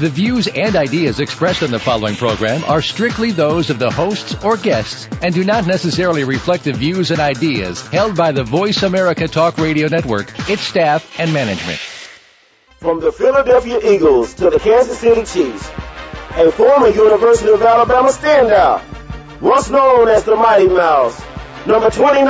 The views and ideas expressed on the following program are strictly those of the hosts or guests and do not necessarily reflect the views and ideas held by the Voice America Talk Radio Network, its staff, and management. From the Philadelphia Eagles to the Kansas City Chiefs, a former University of Alabama standout, once known as the Mighty Mouse, number 29,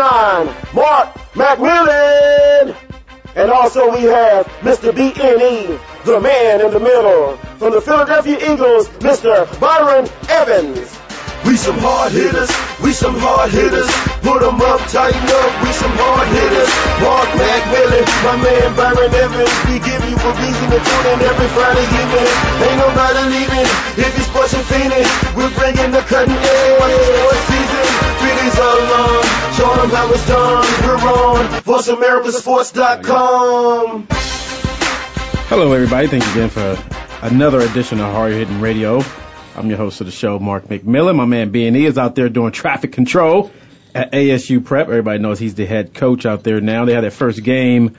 Mark McMillan. And also we have Mr. BNE, the man in the middle. From the Philadelphia Eagles, Mr. Byron Evans. We some hard hitters, we some hard hitters. Put 'em up, tighten up, we some hard hitters. Mark McMillan, my man Byron Evans. We give you a reason to tune in every Friday evening. Ain't nobody leaving if sports and fiending. We're bringing the cutting edge. Are long. Show 'em how it's done. We're on VoiceAmericaSports.com. Hello, everybody. Thank you again for another edition of Hard Hitting Radio. I'm your host of the show, Mark McMillan. My man B&E is out there doing traffic control at ASU Prep. Everybody knows he's the head coach out there now. They had their first game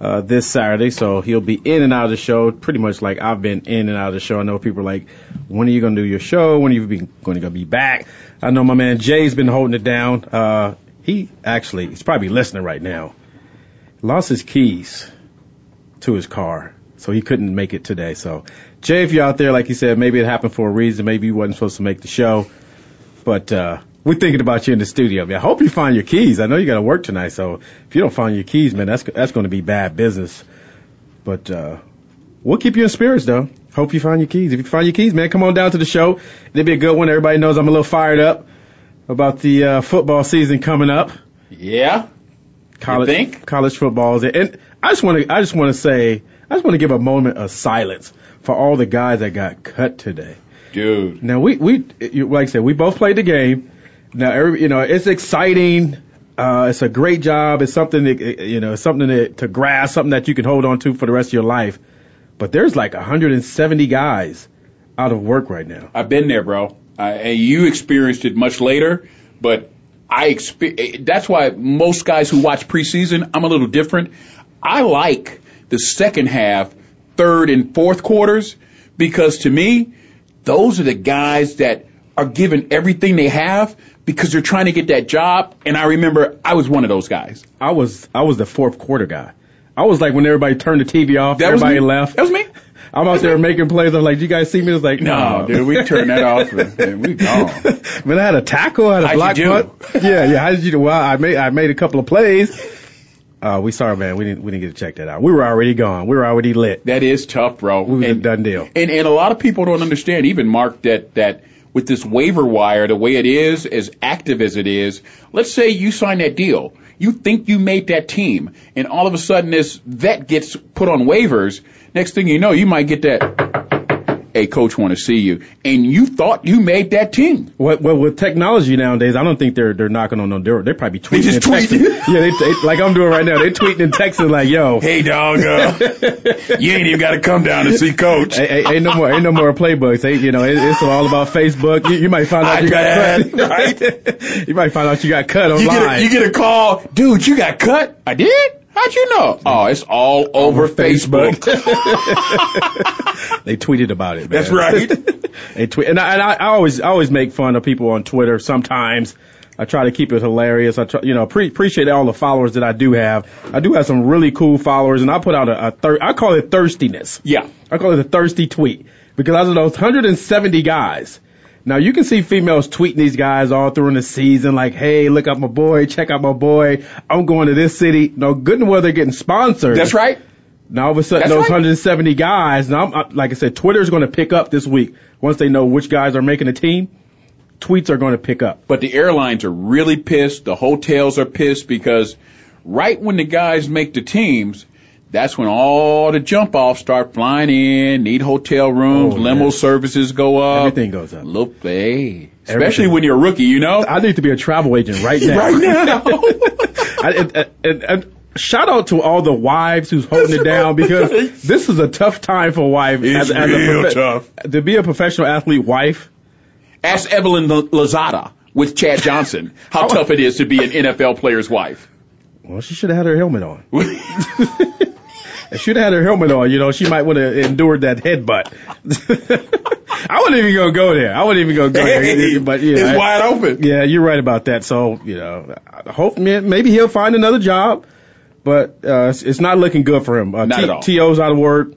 uh, this Saturday, so he'll be in and out of the show, pretty much like I've been in and out of the show. I know people are like, when are you going to do your show? When are you going to be back? I know my man Jay's been holding it down. Uh, he actually, he's probably listening right now. Lost his keys to his car, so he couldn't make it today. So, Jay, if you're out there, like you said, maybe it happened for a reason. Maybe you wasn't supposed to make the show, but uh, we're thinking about you in the studio. I hope you find your keys. I know you got to work tonight, so if you don't find your keys, man, that's that's going to be bad business. But uh, we'll keep you in spirits, though. Hope you find your keys. If you find your keys, man, come on down to the show. It'll be a good one. Everybody knows I'm a little fired up about the uh, football season coming up. Yeah. College, college football, and I just want to, I just want to say, I just want to give a moment of silence for all the guys that got cut today. Dude. Now we, we, like I said, we both played the game. Now, every, you know, it's exciting. Uh, it's a great job. It's something that, you know, something that, to grasp, something that you can hold on to for the rest of your life. But there's like 170 guys out of work right now. I've been there, bro. And you experienced it much later, but I expe- that's why most guys who watch preseason, I'm a little different. I like the second half, third and fourth quarters, because to me, those are the guys that are giving everything they have because they're trying to get that job. And I remember I was one of those guys. I was, I was the fourth quarter guy. I was like when everybody turned the TV off, That everybody left. That was me. I'm out there making plays. I'm like, do you guys see me? It's like, No, dude, we turned that off and, and we gone. Man, I had a tackle, I had a How'd block punt. Yeah, yeah. How did you do? Well, I made I made a couple of plays. Uh, we sorry, man. We didn't we didn't get to check that out. We were already gone. We were already lit. That is tough, bro. We was a done deal. And and a lot of people don't understand, even Mark, that that with this waiver wire, the way it is, as active as it is, let's say you sign that deal. You think you made that team, and all of a sudden this vet gets put on waivers. Next thing you know, you might get that. Hey, coach, want to see you, and you thought you made that team. Well, well, with technology nowadays, I don't think they're they're knocking on no door. They're probably tweeting. They just and texting. tweet. Yeah, they, they like I'm doing right now. They're tweeting and texting like, "Yo, Hey, dog, uh, you ain't even got to come down to see coach. Hey, hey, ain't no more, ain't no more playbooks. Ain't, you know, it, it's all about Facebook. You, you might find out I you got cut. right? you might find out you got cut You online. get, a, you get a call, dude, you got cut? I did? How'd you know? Oh, it's all over, Facebook. they tweeted about it. Man. That's right. they tweet, and I, and I, I always, I always make fun of people on Twitter. Sometimes I try to keep it hilarious. I try, you know, pre- appreciate all the followers that I do have. I do have some really cool followers, and I put out a, a thir- I call it thirstiness. yeah. I call it a thirsty tweet because out of those 170 guys, now you can see females tweeting these guys all through the season, like, "Hey, look out my boy, check out my boy. I'm going to this city." No, good and well they're getting sponsored. That's right. Now all of a sudden, That's those right. 170 guys. Now, I'm, I- like I said, Twitter's going to pick up this week once they know which guys are making the team. Tweets are going to pick up. But the airlines are really pissed. The hotels are pissed because right when the guys make the teams, that's when all the jump offs start flying in, need hotel rooms, Oh, limo yeah. services go up. Everything goes up. Look, hey. Especially Everything. when you're a rookie, you know? I need to be a travel agent right now. right now. I, and, and, and shout out to all the wives who's holding it down because this is a tough time for a wife. It's real tough. To be a professional athlete wife, Ask Evelyn L- Lozada with Chad Johnson how tough it is to be an NFL player's wife. well, she should have had her helmet on. If she'd have had her helmet on, you know, she might would have endured that headbutt. I wouldn't even gonna go there. I wouldn't even gonna go there. But yeah, it's I- wide open. Yeah, you're right about that. So, you know, I hope maybe he'll find another job, but uh, it's, not looking good for him. Uh, Not at all. T.O.'s out of work.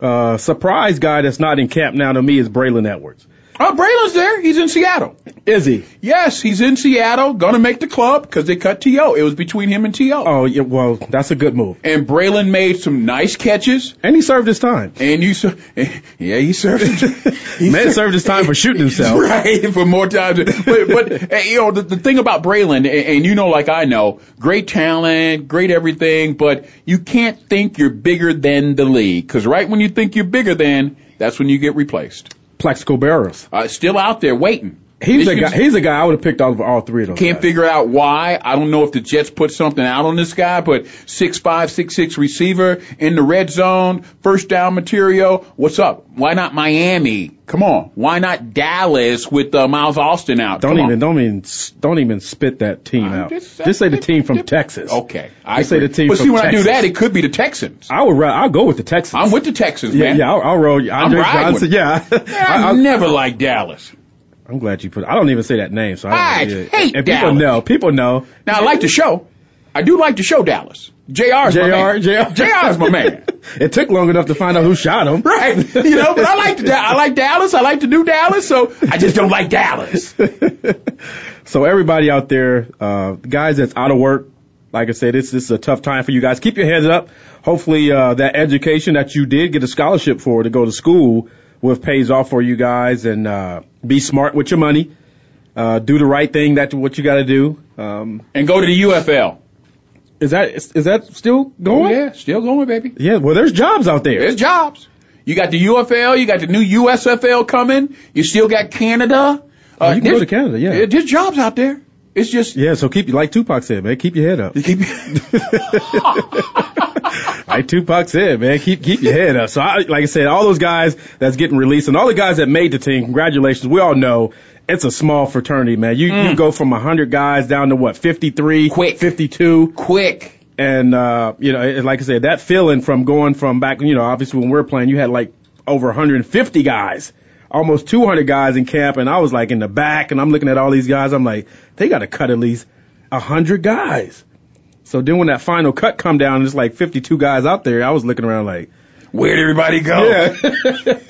Uh, surprise guy that's not in camp now to me is Braylon Edwards. Oh, Braylon's there. He's in Seattle. Is he? Yes, he's in Seattle, gonna make the club because they cut T.O. It was between him and T.O. Oh, yeah, well, that's a good move. And Braylon made some nice catches. And he served his time. And you, ser- yeah, he served. he Man served his time for shooting himself. right for more times. But, but you know the, the thing about Braylon, and, and you know, like I know, great talent, great everything, but you can't think you're bigger than the league because right when you think you're bigger than, that's when you get replaced. Plaxico Burress. Uh, still out there waiting. He's a guy. He's a guy I would have picked over all three of those. Can't guys. figure out why. I don't know if the Jets put something out on this guy, but six five, six six receiver in the red zone, first down material. What's up? Why not Miami? Come on. Why not Dallas with uh, Miles Austin out? Don't Come on. even, don't even, don't even spit that team I'm out. just- Just, say the team from Texas. Okay, I Just say the team But see, when I do that, it could be the Texans. I would. I'll go with the Texans. I'm with the Texans, Yeah, man. yeah. I'll, I'll roll. you. Andre Johnson. Yeah. Yeah, I, I, never like Dallas. I'm glad you put. I don't even say that name, so I, I hate And people know. People know. Now I like the show. I do like the show Dallas. JR is Jr. my man. Jr. JR is my man. It took long enough to find out who shot him. Right. You know, but I like the, I like Dallas. I like to do Dallas, so I just don't like Dallas. So everybody out there, uh, guys that's out of work, like I said, this, this is a tough time for you guys. Keep your heads up. Hopefully, uh, that education that you did get a scholarship for to go to school will pays off for you guys and, uh, be smart with your money. Uh, do the right thing. That's what you got to do. Um, And go to the UFL. is that is, is that still Oh going? yeah, still going, baby. Yeah. Well, there's jobs out there. There's jobs. You got the UFL, you got the new USFL coming. You still got Canada. Uh, Oh, you can go to Canada, yeah. There's jobs out there. It's just Yeah. So keep like Tupac said, man. Keep your head up. keep. like Tupac said, man, keep keep your head up. So, I, like I said, all those guys that's getting released and all the guys that made the team, congratulations. We all know it's a small fraternity, man. You you go from 100 guys down to what 53, Mm. Quick. 52, quick. and uh, you know, like I said, that feeling from going from back, you know, obviously when we're playing, you had like over 150 guys. Almost 200 guys in camp, and I was like in the back, and I'm looking at all these guys. I'm like, they got to cut at least 100 guys. So then when that final cut come down, and it's like 52 guys out there. I was looking around like, Where'd everybody go? Yeah.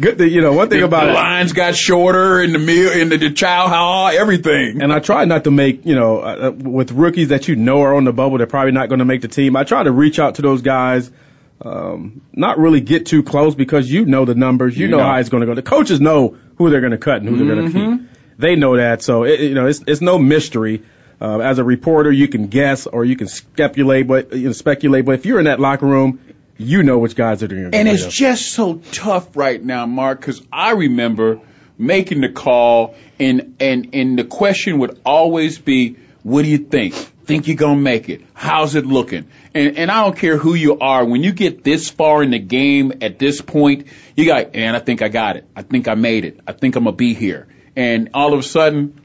good. Thing, you know, one thing The, about the it, lines got shorter in the meal, in the, the child hall, everything. and I try not to make, you know, uh, uh, with rookies that you know are on the bubble, they're probably not going to make the team. I try to reach out to those guys, um, not really get too close because you know the numbers, you, You know, know. how it's going to go. The coaches know who they're going to cut and who they're going to keep. They know that, so it, you know, it's it's no mystery. Uh, as a reporter, you can guess or you can speculate, but you know, speculate. But if you're in that locker room, you know which guys are doing. And it's just so tough right now, Mark, because I remember making the call, and and and the question would always be, "What do you think? Think you're gonna make it? How's it looking?" And and I don't care who you are, when you get this far in the game at this point, you got, and I think I got it. I think I made it. I think I'm gonna be here. And all of a sudden,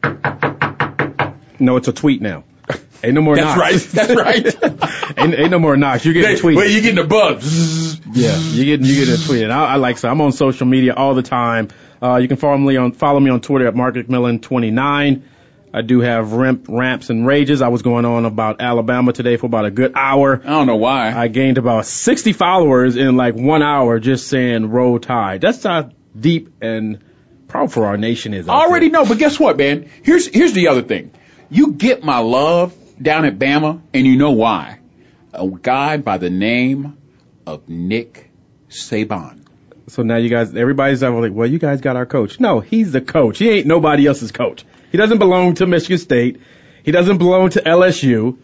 no, it's a tweet now. Ain't no more that's knocks. right. That's right. ain't, ain't no more knocks. You're getting a tweet. Well, you're getting the buzz. Yeah, you get you get a tweet. And I, I like so I'm on social media all the time. Uh, you can follow me on follow me on Twitter at Mark McMillan29. I do have ramp, ramps and rages. I was going on about Alabama today for about a good hour. I don't know why. I gained about 60 followers in like one hour just saying roll tide. That's how deep and proud for our nation is. out I already know, but guess what, man? Here's here's the other thing. You get my love down at Bama, and you know why. A guy by the name of Nick Saban. So now you guys, everybody's like, well, you guys got our coach. No, he's the coach. He ain't nobody else's coach. He doesn't belong to Michigan State. He doesn't belong to LSU.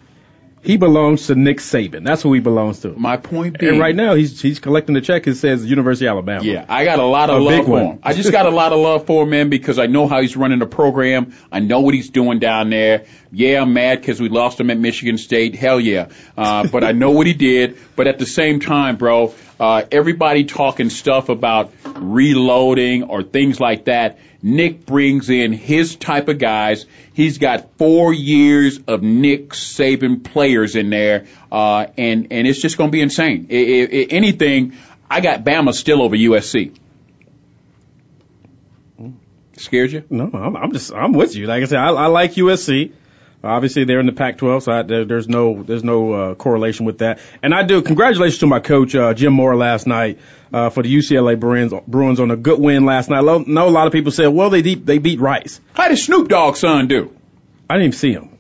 He belongs to Nick Saban. That's who he belongs to. My point being, and right now he's he's collecting the check. It says University of Alabama. Yeah, I got a lot of A love for him. I just got a lot of love for him, man, because I know how he's running the program. I know what he's doing down there. Yeah, I'm mad because we lost him at Michigan State. Hell yeah. Uh, but I know what he did. But at the same time, bro, uh, everybody talking stuff about reloading or things like that. Nick brings in his type of guys. He's got four years of Nick Saban players in there, uh, and and it's just going to be insane. I, I, I, anything, I got Bama still over USC. Scared you? No, I'm, I'm just I'm with you. Like I said, I, I like USC. Obviously, they're in the Pac-12, so I, there, there's no there's no uh, correlation with that. And I do congratulations to my coach uh, Jim Mora last night uh, for the UCLA Bruins Bruins on a good win last night. I lo- know a lot of people said, well, they deep, they beat Rice. How did Snoop Dogg's son do? I didn't even see him.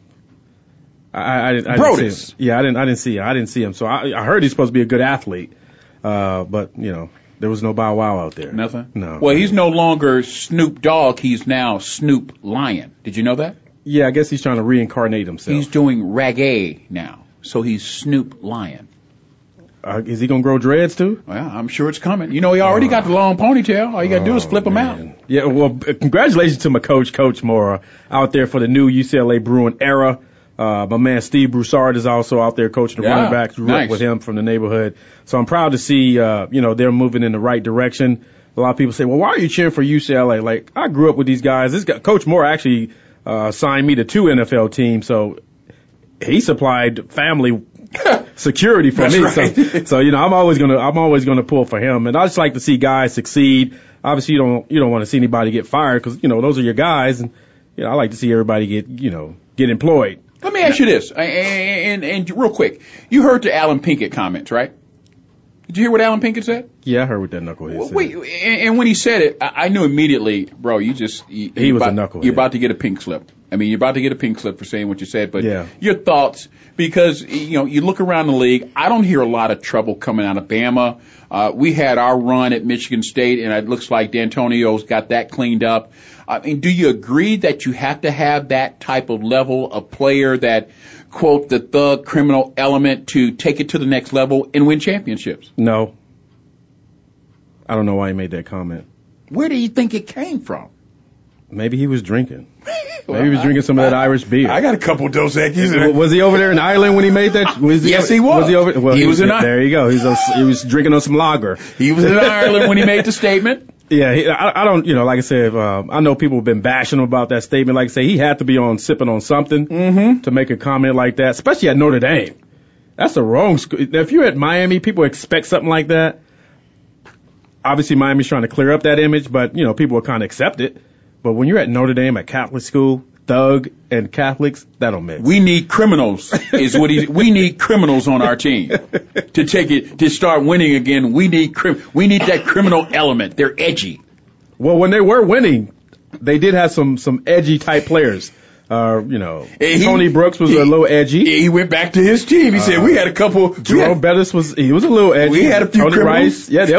I, I, I I didn't see him. Yeah, I didn't I didn't see him. I didn't see him. So I, I heard he's supposed to be a good athlete, uh, but you know there was no Bow Wow out there. Nothing. No. Well, he's no longer Snoop Dogg. He's now Snoop Lion. Did you know that? Yeah, I guess he's trying to reincarnate himself. He's doing reggae now, so he's Snoop Lion. uh, is he gonna grow dreads too? Well, I'm sure it's coming. You know, he already got the long ponytail. All you got to do is flip him out. Yeah, well, uh, congratulations to my coach, Coach Mora, out there for the new UCLA Bruin era. Uh, my man Steve Broussard is also out there coaching the Yeah, running backs. Nice. with him from the neighborhood. So I'm proud to see, uh, you know, they're moving in the right direction. A lot of people say, well, why are you cheering for UCLA? Like, I grew up with these guys. This guy, Coach Mora actually, uh, signed me to two NFL teams. So he supplied family security for That's me. right. So, so you know, I'm always gonna, I'm always gonna pull for him. And I just like to see guys succeed. Obviously, you don't, you don't want to see anybody get fired because you know those are your guys, and you know I like to see everybody get, you know, get employed. Let me ask you this, and, and, and real quick, you heard the Allen Pinkett comments, right? Did you hear what Allen Pinkett said? Yeah, I heard what that knucklehead Well, said. wait, and, and when he said it, I, I knew immediately, bro. You just you, He you're was a knucklehead. You're about to get a pink slip. I mean, you're about to get a pink slip for saying what you said. But Yeah. your thoughts, because you know, you look around the league. I don't hear a lot of trouble coming out of Bama. Uh, we had our run at Michigan State, and it looks like D'Antonio's got that cleaned up. I mean, do you agree that you have to have that type of level of player that, quote, the thug criminal element to take it to the next level and win championships? No, I don't know why he made that comment. Where do you think it came from? Maybe he was drinking. Maybe he was drinking some of that Irish beer. I got a couple Dos Equis. W- was he over there in Ireland when he made that? Was Yes, he was. Was he over? Well, He was in I- There you go. He's a, he was drinking on some lager. He was in Ireland when he made the statement. Yeah, he, I, I don't, you know, like I said, um, I know people have been bashing him about that statement. Like I say, he had to be on sipping on something Mm-hmm. to make a comment like that, especially at Notre Dame. That's the wrong school. If you're at Miami, people expect something like that. Obviously, Miami's trying to clear up that image, but you know, people will kind of accept it. But when you're at Notre Dame, at Catholic school, thug and Catholics, that don't mix. We need criminals, is what he. We need criminals on our team to take it to start winning again. We need crim. We need that criminal element. They're edgy. well, when they were winning, they did have some some edgy type players. Uh, you know, He- Tony Brooks was he- a little edgy. He went back to his team. He said, "We had a couple." Jerome had- Bettis was he was a little edgy. We had a few Tony criminals. Rice, yeah, they,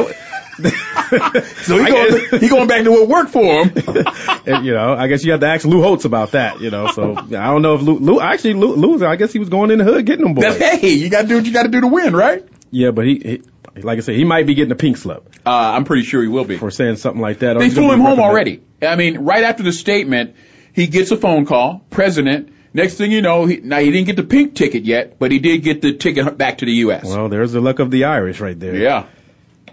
so he going, he going back to what worked for him. and, you know, I guess you have to ask Lou Holtz about that. You know, so I don't know if Lou, Lou actually Lou, Lou, I guess he was going in the hood getting them boys. Hey, you got to do what you got to do to win, right? Yeah, but he, he, like I said, he might be getting a pink slip Uh, I'm pretty sure he will be. for saying something like that. They flew him home already. I mean, right after the statement, he gets a phone call, president. Next thing you know, he, now he didn't get the pink ticket yet, but he did get the ticket back to the U.S. Well, there's the luck of the Irish right there. yeah.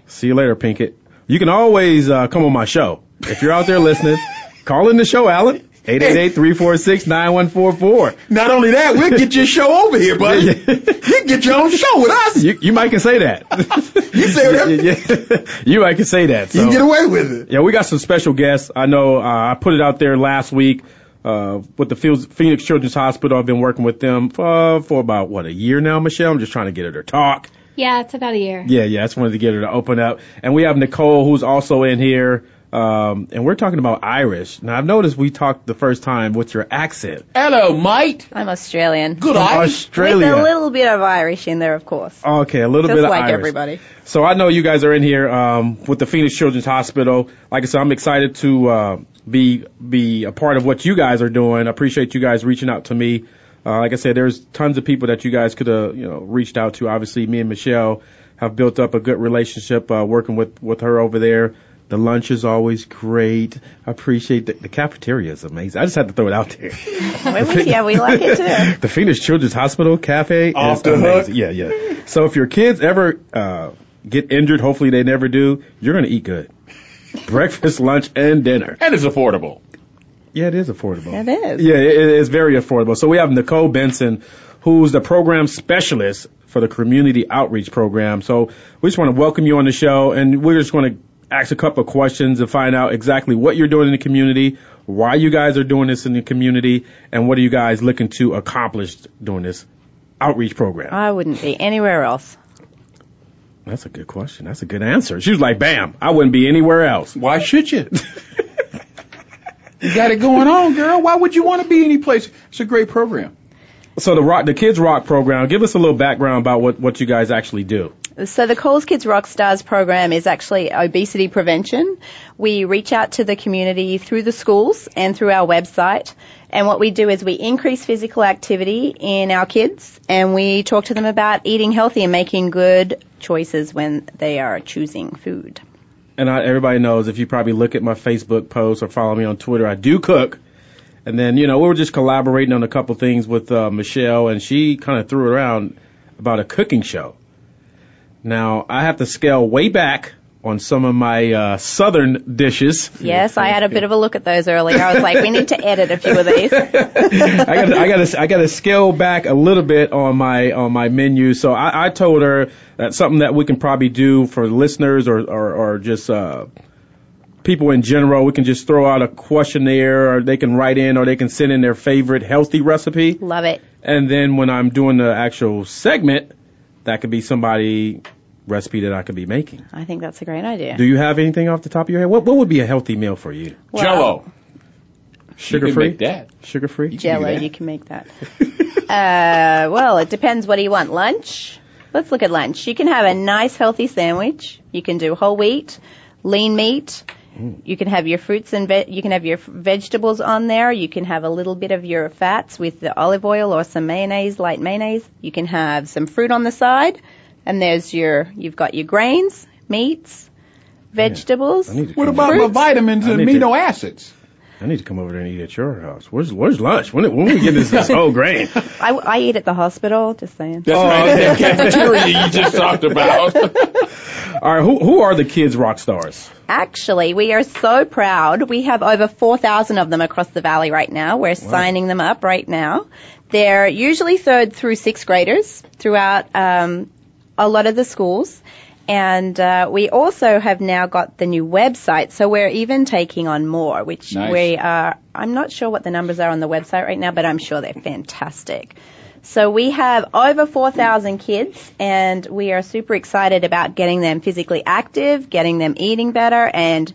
See you later, Pinkett. You can always uh, come on my show if you're out there listening. call in the show, Allen. 888-346-9144. Not only that, we'll get your show over here, buddy. you can get your own show with us. You, you might can say that. You say whatever. yeah, you might can say that. You So. can get away with it. Yeah, we got some special guests. I know uh, I put it out there last week uh, with the Fields- Phoenix Children's Hospital. I've been working with them for, for about, what, a year now, Michelle? I'm just trying to get her to talk. Yeah, it's about a year. Yeah, yeah, I just wanted to get her to open up. And we have Nicole, who's also in here. Um, and we're talking about Irish. Now, I've noticed we talked the first time with your accent. Hello, mate. I'm Australian. Good From eye. Australia. With a little bit of Irish in there, of course. Okay, a little Just bit of like Irish. everybody. So I know you guys are in here um, with the Phoenix Children's Hospital. Like I said, I'm excited to uh, be be a part of what you guys are doing. I appreciate you guys reaching out to me Uh, like I said, there's tons of people that you guys could have, you know, reached out to. Obviously, me and Michelle have built up a good relationship uh, working with with her over there. The lunch is always great. I appreciate the, the cafeteria is amazing. I just had to throw it out there. We're with you. We like it too. the Phoenix Children's Hospital Cafe Off is the hook. amazing. Yeah, yeah. So if your kids ever uh, get injured, hopefully they never do, you're gonna eat good. Breakfast, lunch, and dinner. And it's affordable. Yeah, it is affordable. It is. Yeah, it it is very affordable. So we have Nicole Benson, who's the program specialist for the community outreach program. So we just want to welcome you on the show, and we're just going to ask a couple of questions to find out exactly what you're doing in the community, why you guys are doing this in the community, and what are you guys looking to accomplish doing this outreach program. I wouldn't be anywhere else. That's a good question. That's a good answer. She was like, "Bam, I wouldn't be anywhere else." Why should you? you got it going on, girl. Why would you want to be any place? It's a great program. So the rock, the Kids Rock program. Give us a little background about what what you guys actually do. So the Coles Kids Rock Stars program is actually obesity prevention. We reach out to the community through the schools and through our website. And what we do is we increase physical activity in our kids and we talk to them about eating healthy and making good choices when they are choosing food. And I, everybody knows if you probably look at my Facebook posts or follow me on Twitter, I do cook. And then, you know, we were just collaborating on a couple things with uh, Michelle, and she kind of threw around about a cooking show. Now, I have to scale way back on some of my uh, southern dishes. Yes, I had a bit of a look at those earlier. I was like, we need to edit a few of these. I got I got to I got to scale back a little bit on my on my menu. So I, I told her that's something that we can probably do for listeners or or, or just uh, people in general. We can just throw out a questionnaire, or they can write in, or they can send in their favorite healthy recipe. Love it. And then when I'm doing the actual segment, that could be somebody recipe that I could be making. I think that's a great idea. Do you have anything off the top of your head? What what would be a healthy meal for you? Well, Jello. Sugar you can free? Make that. Sugar free? Jello, you can make that. uh, well, it depends. What do you want? Lunch? Let's look at lunch. You can have a nice healthy sandwich. You can do whole wheat, lean meat. You can have your fruits and ve- you can have your f- vegetables on there. You can have a little bit of your fats with the olive oil or some mayonnaise, light mayonnaise. You can have some fruit on the side, and there's your you've got your grains, meats, vegetables. I need to What come about over. the vitamins I and need to- amino acids? I need to come over there and eat at your house. Where's Where's lunch? When when we get this, this whole grain? I, I eat at the hospital. Just saying. That's right. That cafeteria you just talked about. All right, who who are the kids rock stars? Actually, we are so proud. We have over 4,000 of them across the valley right now. We're signing them up right now. They're usually third through sixth graders throughout um, a lot of the schools. And uh, we also have now got the new website, so we're even taking on more, which Nice. we are. I'm not sure what the numbers are on the website right now, but I'm sure they're fantastic. So we have over 4,000 kids and we are super excited about getting them physically active, getting them eating better and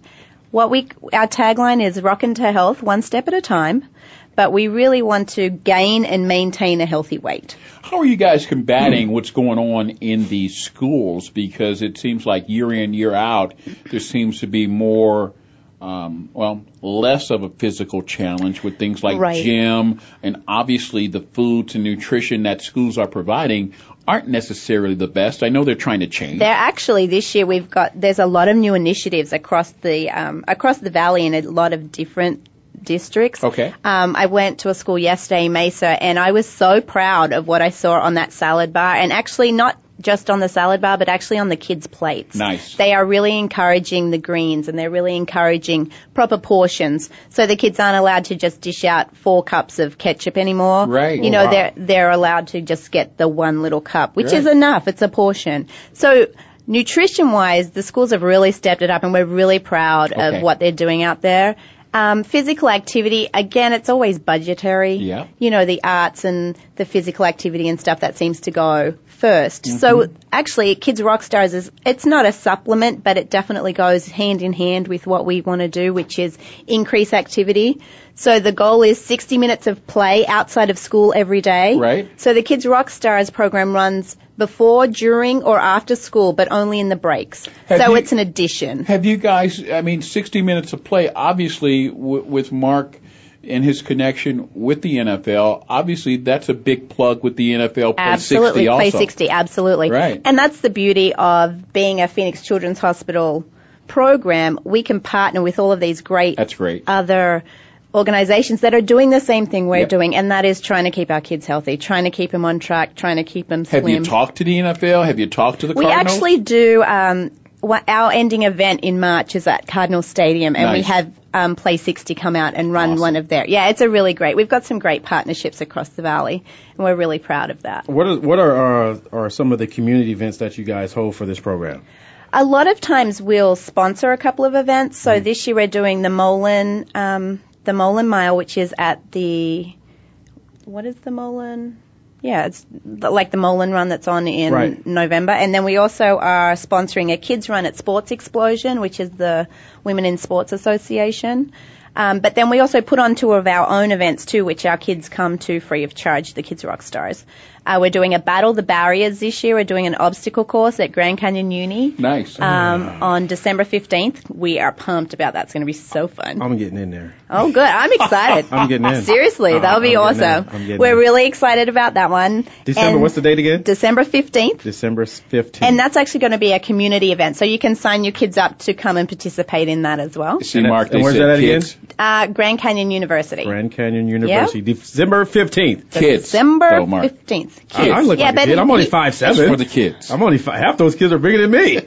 what we, our tagline is rockin' to health one step at a time, but we really want to gain and maintain a healthy weight. How are you guys combating what's going on in these schools? Because it seems like year in, year out, there seems to be more, um, well, less of a physical challenge with things like Right. gym and obviously the foods and nutrition that schools are providing aren't necessarily the best. I know they're trying to change. There actually this year we've got there's a lot of new initiatives across the um, across the valley in a lot of different districts. Okay. Um, I went to a school yesterday, Mesa, and I was so proud of what I saw on that salad bar, and actually not just on the salad bar, but actually on the kids' plates. Nice. They are really encouraging the greens, and they're really encouraging proper portions, so the kids aren't allowed to just dish out four cups of ketchup anymore. Right. You know, Wow. they're they're allowed to just get the one little cup, which Right. is enough. It's a portion. So. Nutrition wise, the schools have really stepped it up and we're really proud Okay. of what they're doing out there. Um, physical activity, again, it's always budgetary. Yeah. You know, the arts and the physical activity and stuff that seems to go 1st So actually, Kids Rockstars is, it's not a supplement, but it definitely goes hand in hand with what we want to do, which is increase activity. So the goal is 60 minutes of play outside of school every day. Right. So the Kids Rockstars program runs before, during, or after school, but only in the breaks. Have so you- it's an addition. Have you guys? I mean, 60 minutes of play. Obviously, w- with Mark and his connection with the NFL. Obviously, that's a big plug with the NFL Play absolutely 60 also. play 60 absolutely Right. and that's the beauty of being a phoenix children's hospital program we can partner with all of these great That's great. other organizations that are doing the same thing we're Yep. doing and that is trying to keep our kids healthy trying to keep them on track trying to keep them Have you talked to the NFL? Have you talked to the we Cardinals? actually do um, our ending event in March is at Cardinal Stadium, and we have um, Play 60 come out and run Awesome. one of their. Yeah, it's a really great. We've got some great partnerships across the valley, and we're really proud of that. What are what are uh, are some of the community events that you guys hold for this program? A lot of times we'll sponsor a couple of events. So this year we're doing the Molan, um, the Molan Mile, which is at the, what is the Molan? Yeah, it's like the Molan run that's on in Right. November. And then we also are sponsoring a kids run at Sports Explosion, which is the Women in Sports Association. Um, but then we also put on two of our own events too, which our kids come to free of charge, the Kids Rock Stars. Uh, we're doing a Battle the Barriers this year. We're doing an obstacle course at Grand Canyon Uni Nice. um, on December 15th. We are pumped about that. It's going to be so fun. I'm getting in there. Oh, good. I'm excited. I'm getting in. Seriously, Uh, that'll be I'm getting in. awesome. I'm getting We're in. really excited about that one. December. And what's the date again? December 15th. December 15th. And that's actually going to be a community event, so you can sign your kids up to come and participate in that as well. See, and Mark, and where's that at again? Uh, Grand Canyon University. Grand Canyon University, December 15th. Kids. December though, Mark. 15th. I, I look Yeah, like a kid. I'm only five seven. for the kids. I'm only five, half those kids are bigger than me.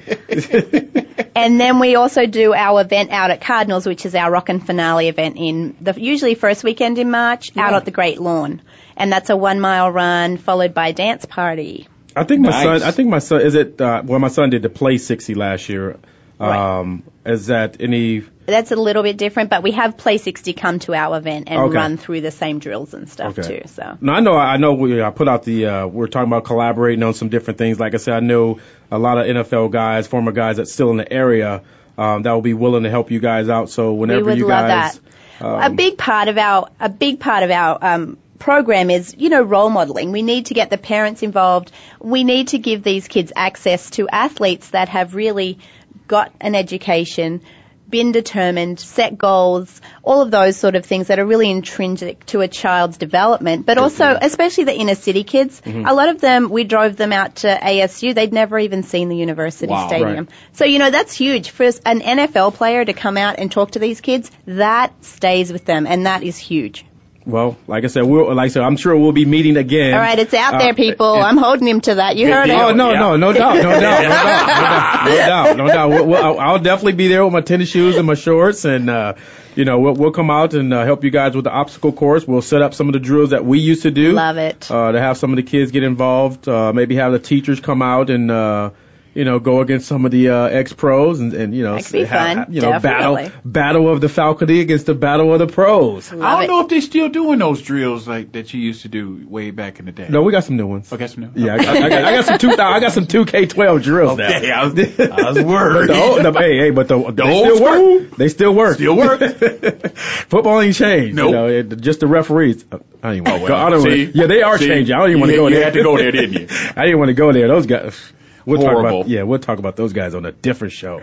And then we also do our event out at Cardinals, which is our rock and Finale event in the usually first weekend in March, out at the Great Lawn. And that's a one mile run followed by a dance party. I think my Nice. son. I think my son is it. Uh, well, my son did the play 60 last year. Right. Um, is that any? That's a little bit different, but we have Play 60 come to our event and Okay. run through the same drills and stuff Okay. too. So No, I know. I know. We I put out the. Uh, we're talking about collaborating on some different things. Like I said, I know a lot of NFL guys, former guys that's still in the area, um, that will be willing to help you guys out. So whenever we would you love guys, that. um, a big part of our a big part of our um, program is you know role modeling. We need to get the parents involved. We need to give these kids access to athletes that have really got an education. Been determined, set goals, all of those sort of things that are really intrinsic to a child's development, but also, especially the inner city kids, Mm-hmm. a lot of them, we drove them out to ASU, they'd never even seen the university Wow. stadium. Right. So, you know, that's huge. For an NFL player to come out and talk to these kids, that stays with them, and that is huge. Well, like I said, we'll, like I said, I'm sure we'll be meeting again. All right, it's out Uh, there, people. I'm holding him to that. You heard Oh it. no, no, no doubt, no doubt, no doubt, no doubt, no doubt. We'll, we'll, I'll, I'll definitely be there with my tennis shoes and my shorts, and uh, you know, we'll, we'll come out and uh, help you guys with the obstacle course. We'll set up some of the drills that we used to do. Love it. Uh, to have some of the kids get involved, uh, maybe have the teachers come out and. Uh, you know, go against some of the uh, ex pros and, and you know, That could be have- fun, have- you know, battle battle of the faculty against the battle of the pros. I don't it. know if they're still doing those drills like that you used to do way back in the day. No, we got some new ones. Okay, so no. Yeah, I got, I got, I got some two. I got some two K twelve drills now. Okay, I was, I was worried. But the old, the, hey, hey, but the, they old still work. They still work. Still work. Football ain't changed. Nope. You know, it, just the referees. uh, I don't even want to Oh, go. I don't see? wanna, yeah, they are See? changing. I don't even want to go you there. You had to go there, didn't you? I didn't want to go there. Those guys. We'll talk about. Yeah, we'll talk about those guys on a different show.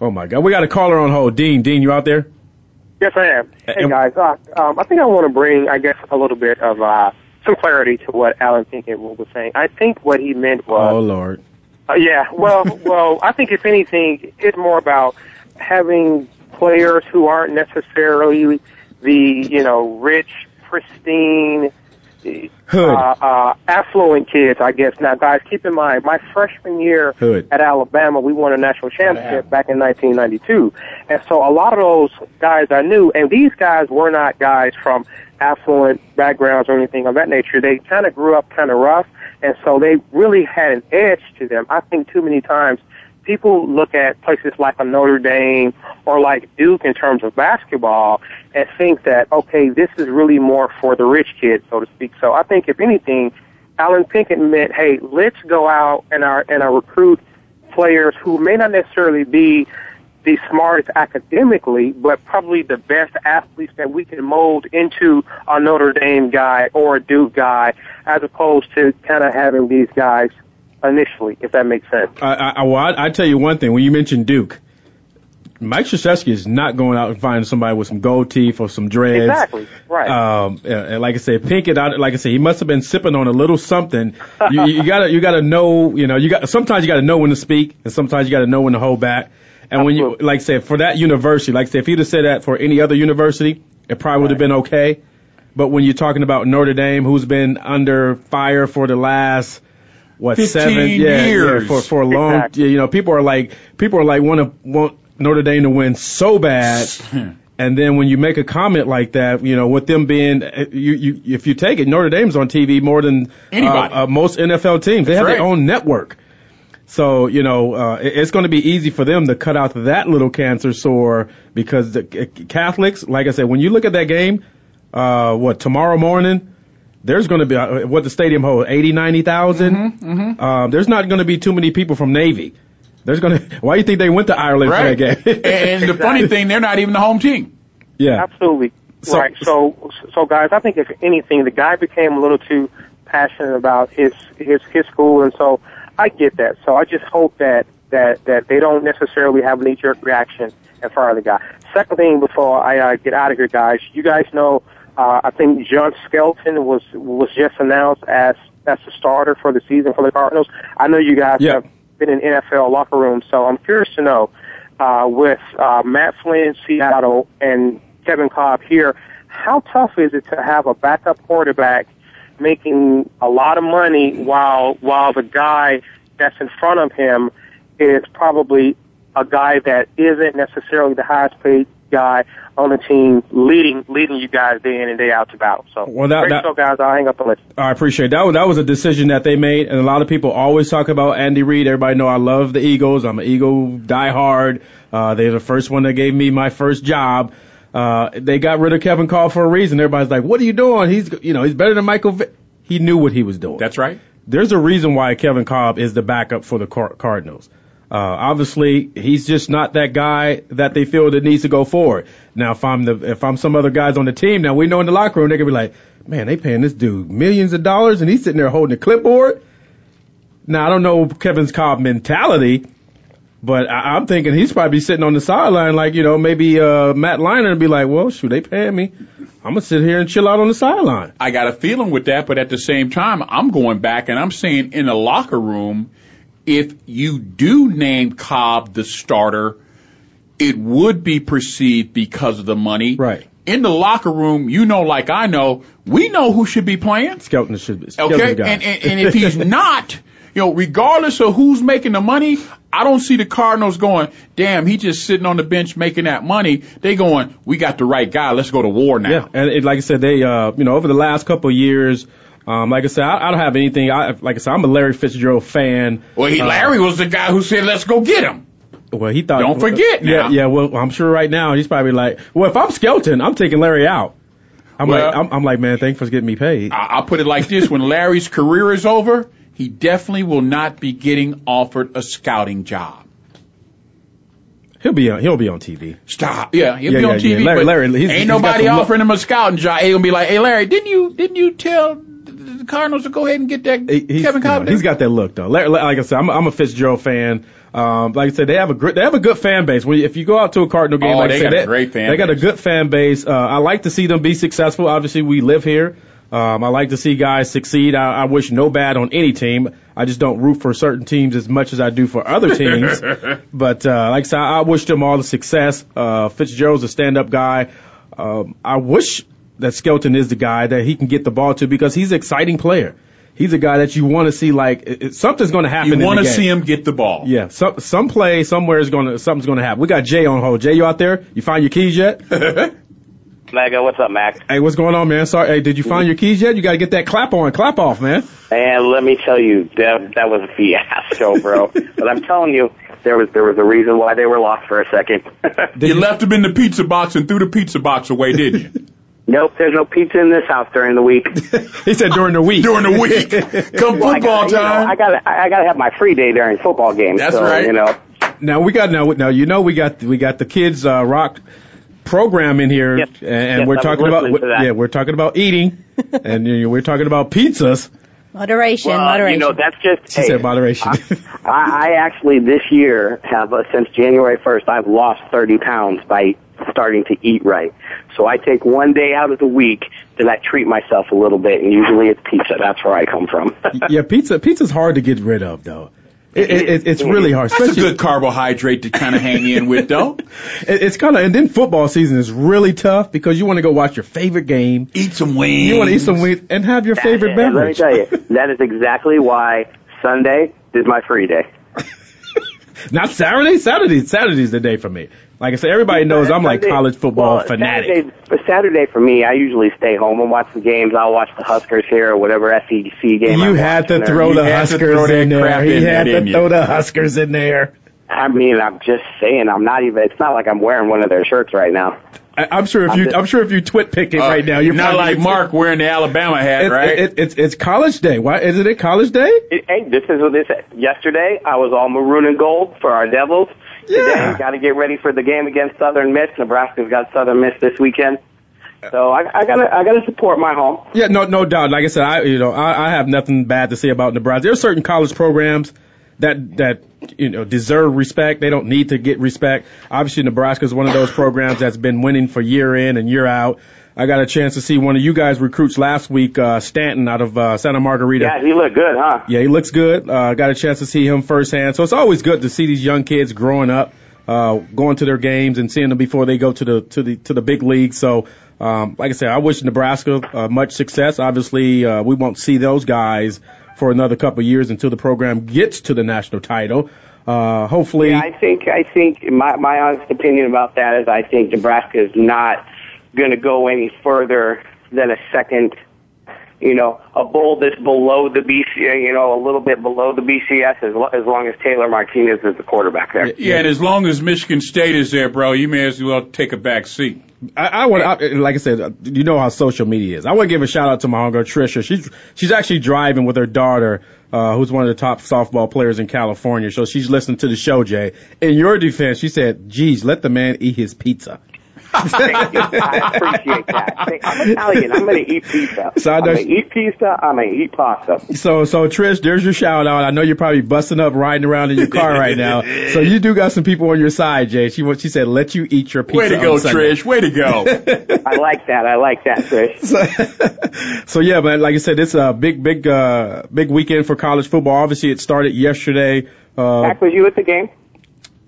Oh my God, we got a caller on hold. Dean, Dean, you out there? Yes, I am. Hey And- guys, uh, um, I think I want to bring, I guess, a little bit of uh, some clarity to what Allen Pinkett was saying. I think what he meant was, Oh Lord. uh, yeah, well, well, I think if anything, it's more about having players who aren't necessarily the, you know, rich, pristine, Hood. uh, uh, affluent kids, I guess. Now, guys, keep in mind, my freshman year Hood. at Alabama, we won a national championship back in 1992. And so a lot of those guys I knew, and these guys were not guys from affluent backgrounds or anything of that nature. They kind of grew up kind of rough, and so they really had an edge to them. I think too many times people look at places like a Notre Dame or like Duke in terms of basketball and think that, okay, this is really more for the rich kids, so to speak. So I think if anything, Allen Pinkett meant, hey, let's go out and our, and our recruit players who may not necessarily be the smartest academically, but probably the best athletes that we can mold into a Notre Dame guy or a Duke guy, as opposed to kind of having these guys initially, if that makes sense. I, I, well, I, I tell you one thing. When you mentioned Duke, Mike Krzyzewski is not going out and finding somebody with some gold teeth or some dreads. Exactly. Right. Um, and like I said, Pinkett, I- like I said, he must have been sipping on a little something. You, you gotta, you gotta know, you know, you got, sometimes you gotta know when to speak and sometimes you gotta know when to hold back. And when you, like I said, for that university, like I said, if he'd have said that for any other university, it probably would have been okay. But when you're talking about Notre Dame, who's been under fire for the last, what, seven, yeah, yeah, years. for, for a long, Exactly. you know, people are like, people are like, want to, want Notre Dame to win so bad. And then when you make a comment like that, you know, with them being, uh, you, you, if you take it, Notre Dame's on TV more than Anybody. Uh, uh, most NFL teams. They have right. their own network. So, you know, uh, it- it's going to be easy for them to cut out that little cancer sore because the uh, Catholics, like I said, when you look at that game, uh, what, tomorrow morning, there's going to be, uh, what the stadium holds, 80, 90,000? Mm-hmm, Um, there's not going to be too many people from Navy. There's going to, why do you think they went to Ireland Right. for that game? and the funny thing, they're not even the home team. yeah. Absolutely. So- right. So, so guys, I think if anything, the guy became a little too passionate about his his his school, and so I get that. So I just hope that that that they don't necessarily have a knee jerk reaction and fire the guy. Second thing, before I uh, get out of here, guys, you guys know uh, I think John Skelton was was just announced as as the starter for the season for the Cardinals. I know you guys Yeah. have been in NFL locker room, so I'm curious to know uh, with uh, Matt Flynn in Seattle and Kevin Kolb here, how tough is it to have a backup quarterback making a lot of money while while the guy that's in front of him is probably a guy that isn't necessarily the highest paid guy on the team leading leading you guys day in and day out to battle. So Well, that- great that- show, guys. I'll hang up and listen. I appreciate that. Was, that was a decision that they made, and a lot of people always talk about Andy Reid. Everybody know I love the Eagles. I'm an Eagle diehard. Uh, they're the first one that gave me my first job. Uh, they got rid of Kevin Kolb for a reason. Everybody's like, "What are you doing? He's, you know, he's better than Michael." Vick. He knew what he was doing. That's right. There's a reason why Kevin Kolb is the backup for the Car- Cardinals. Uh, obviously, he's just not that guy that they feel that needs to go forward. Now, if I'm the, if I'm some other guys on the team, now we know in the locker room they could be like, man, they paying this dude millions of dollars and he's sitting there holding a clipboard. Now, I don't know Kevin's Kolb mentality, but I, I'm thinking he's probably sitting on the sideline like, you know, maybe, uh, Matt Leinart and be like, well, shoot, they paying me. I'm gonna sit here and chill out on the sideline. I got a feeling with that, but at the same time, I'm going back and I'm saying in the locker room, if you do name Kolb the starter, it would be perceived because of the money. Right. In the locker room, you know, like I know, we know who should be playing. Skelton should be. Skelton's Okay. And, and, and if he's not, you know, regardless of who's making the money, I don't see the Cardinals going, damn, he just sitting on the bench making that money. They going, we got the right guy. Let's go to war now. Yeah, and it, like I said, they, uh, you know, over the last couple of years, um, like I said, I, I don't have anything. I, like I said, I'm a Larry Fitzgerald fan. Well, he, Uh, Larry was the guy who said, let's go get him. Well, he thought. Don't forget Yeah, now. yeah. Well, I'm sure right now he's probably like, well, if I'm Skelton, I'm taking Larry out. I'm Well- like, I'm, I'm like, man, thanks for getting me paid. I- I'll put it like this: when Larry's career is over, he definitely will not be getting offered a scouting job. He'll be on. He'll be on TV. Stop. Yeah, he'll Yeah, be on yeah, yeah. TV. Larry- but Larry, he's- ain't he's nobody offering him a scouting job. He gonna be like, "Hey, Larry, didn't you didn't you tell the Cardinals to go ahead and get that He- he's, Kevin you know, Kolb?" he's got that look though. Larry, like I said, I'm, I'm a Fitzgerald fan. Um, like I said, they have a great, they have a good fan base. When if you go out to a Cardinal game, Oh, like they I said, got a great fan They got a good fan base. Uh, I like to see them be successful. Obviously, we live here. Um, I like to see guys succeed. I, I wish no bad on any team. I just don't root for certain teams as much as I do for other teams. but uh, like I said, I, I wish them all the success. Uh, Fitzgerald's a stand-up guy. Um, I wish that Skelton is the guy that he can get the ball to because he's an exciting player. He's a guy that you want to see like it, it- something's going to happen. You want to see him get the ball. Yeah, some some play somewhere is going to something's going to happen. We got Jay on hold. Jay, you out there? You find your keys yet? Mega, what's up, Max? hey, what's going on, man? Sorry. Hey, did you find your keys yet? You got to get that clap on, clap off, man. And let me tell you, that that was a fiasco, bro. but I'm telling you, there was there was a reason why they were lost for a second. Did You left them in the pizza box and threw the pizza box away, didn't you? nope, there's no pizza in this house during the week. he said during the week. During the week, come Well, I football got, you know, time. I got I got to have my free day during football games. That's so, right. You know, Now we got now now you know we got we got the kids uh, rock program in here, Yes. and, and Yes, we're I was talking about listening to that. yeah we're talking about eating, and you know, we're talking about pizzas. Moderation, Well, moderation. you know, that's just. She hey, said moderation. I, I actually this year have uh, since January 1st I've lost 30 pounds by starting to eat right. So I take one day out of the week that I treat myself a little bit, and usually it's pizza. That's where I come from. yeah, pizza. Pizza's hard to get rid of, though. It, it, it, it's really hard. That's a good carbohydrate to kind of hang in with, though. It- It's kind of, and then football season is really tough because you want to go watch your favorite game. Eat some wings. You want to eat some wings and have your favorite And Let me tell you, that is exactly why Sunday is my free day. Not Saturday. Saturday. Saturday's the day for me. Like I said, everybody knows I'm like college football well, fanatic. Saturday, Saturday for me, I usually stay home and watch the games. I'll watch the Huskers here or whatever SEC game. You I'm had to throw You the to Huskers in there. He had to throw the Huskers in there. I mean, I'm just saying, I'm not even. It's not like I'm wearing one of their shirts right now. I, I'm sure if I'm you, just- I'm sure if you TwitPic it Uh, right now, you're not probably- like Mark wearing the Alabama hat, It, right? it, it's it's college day. Why isn't it college day? It, hey, this is what this. Yesterday, I was all maroon and gold for our Devils. Yeah. Today, got to get ready for the game against Southern Miss. Nebraska's got Southern Miss this weekend. So I, I gotta, I gotta support my home. Yeah, no, no doubt. Like I said, I, you know, I, I have nothing bad to say about Nebraska. There are certain college programs that that you know deserve respect. They don't need to get respect. Obviously, Nebraska is one of those programs that's been winning for year in and year out. I got a chance to see one of you guys recruits last week, uh, Stanton out of uh, Santa Margarita. Yeah, he looked good, huh? Yeah, he looks good. Uh, got a chance to see him firsthand. So it's always good to see these young kids growing up, uh, going to their games and seeing them before they go to the to the to the big league. So, um, like I said, I wish Nebraska uh, much success. Obviously, uh, we won't see those guys for another couple of years until the program gets to the national title. Uh, hopefully, Yeah, I think I think my my honest opinion about that is I think Nebraska is not going to go any further than a second. You know, a bowl that's below the BC, you know, a little bit below the BCS as, lo- as long as Taylor Martinez is the quarterback there. yeah, and as long as Michigan State is there, bro, you may as well take a back seat. I, I want, I, like I said, uh, you know how social media is. I want to give a shout out to my homegirl Trisha. She's she's actually driving with her daughter, uh, who's one of the top softball players in California. So she's listening to the show, Jay. In your defense, she said, "Geez, let the man eat his pizza." Thank you. I appreciate that. I'm Italian. I'm going to eat pizza. So I I'm going to eat pizza. I'm going to eat pasta. So, so Trish, there's your shout out. I know you're probably busting up riding around in your car right now. So you do got some people on your side, Jay. She wa- she said, "Let you eat your pizza." Way to go, on Trish. Way to go. I like that. I like that, Trish. so, so yeah, but Like I said, it's a big, big, uh, big weekend for college football. Obviously, it started yesterday. Uh, Zach, was you at the game?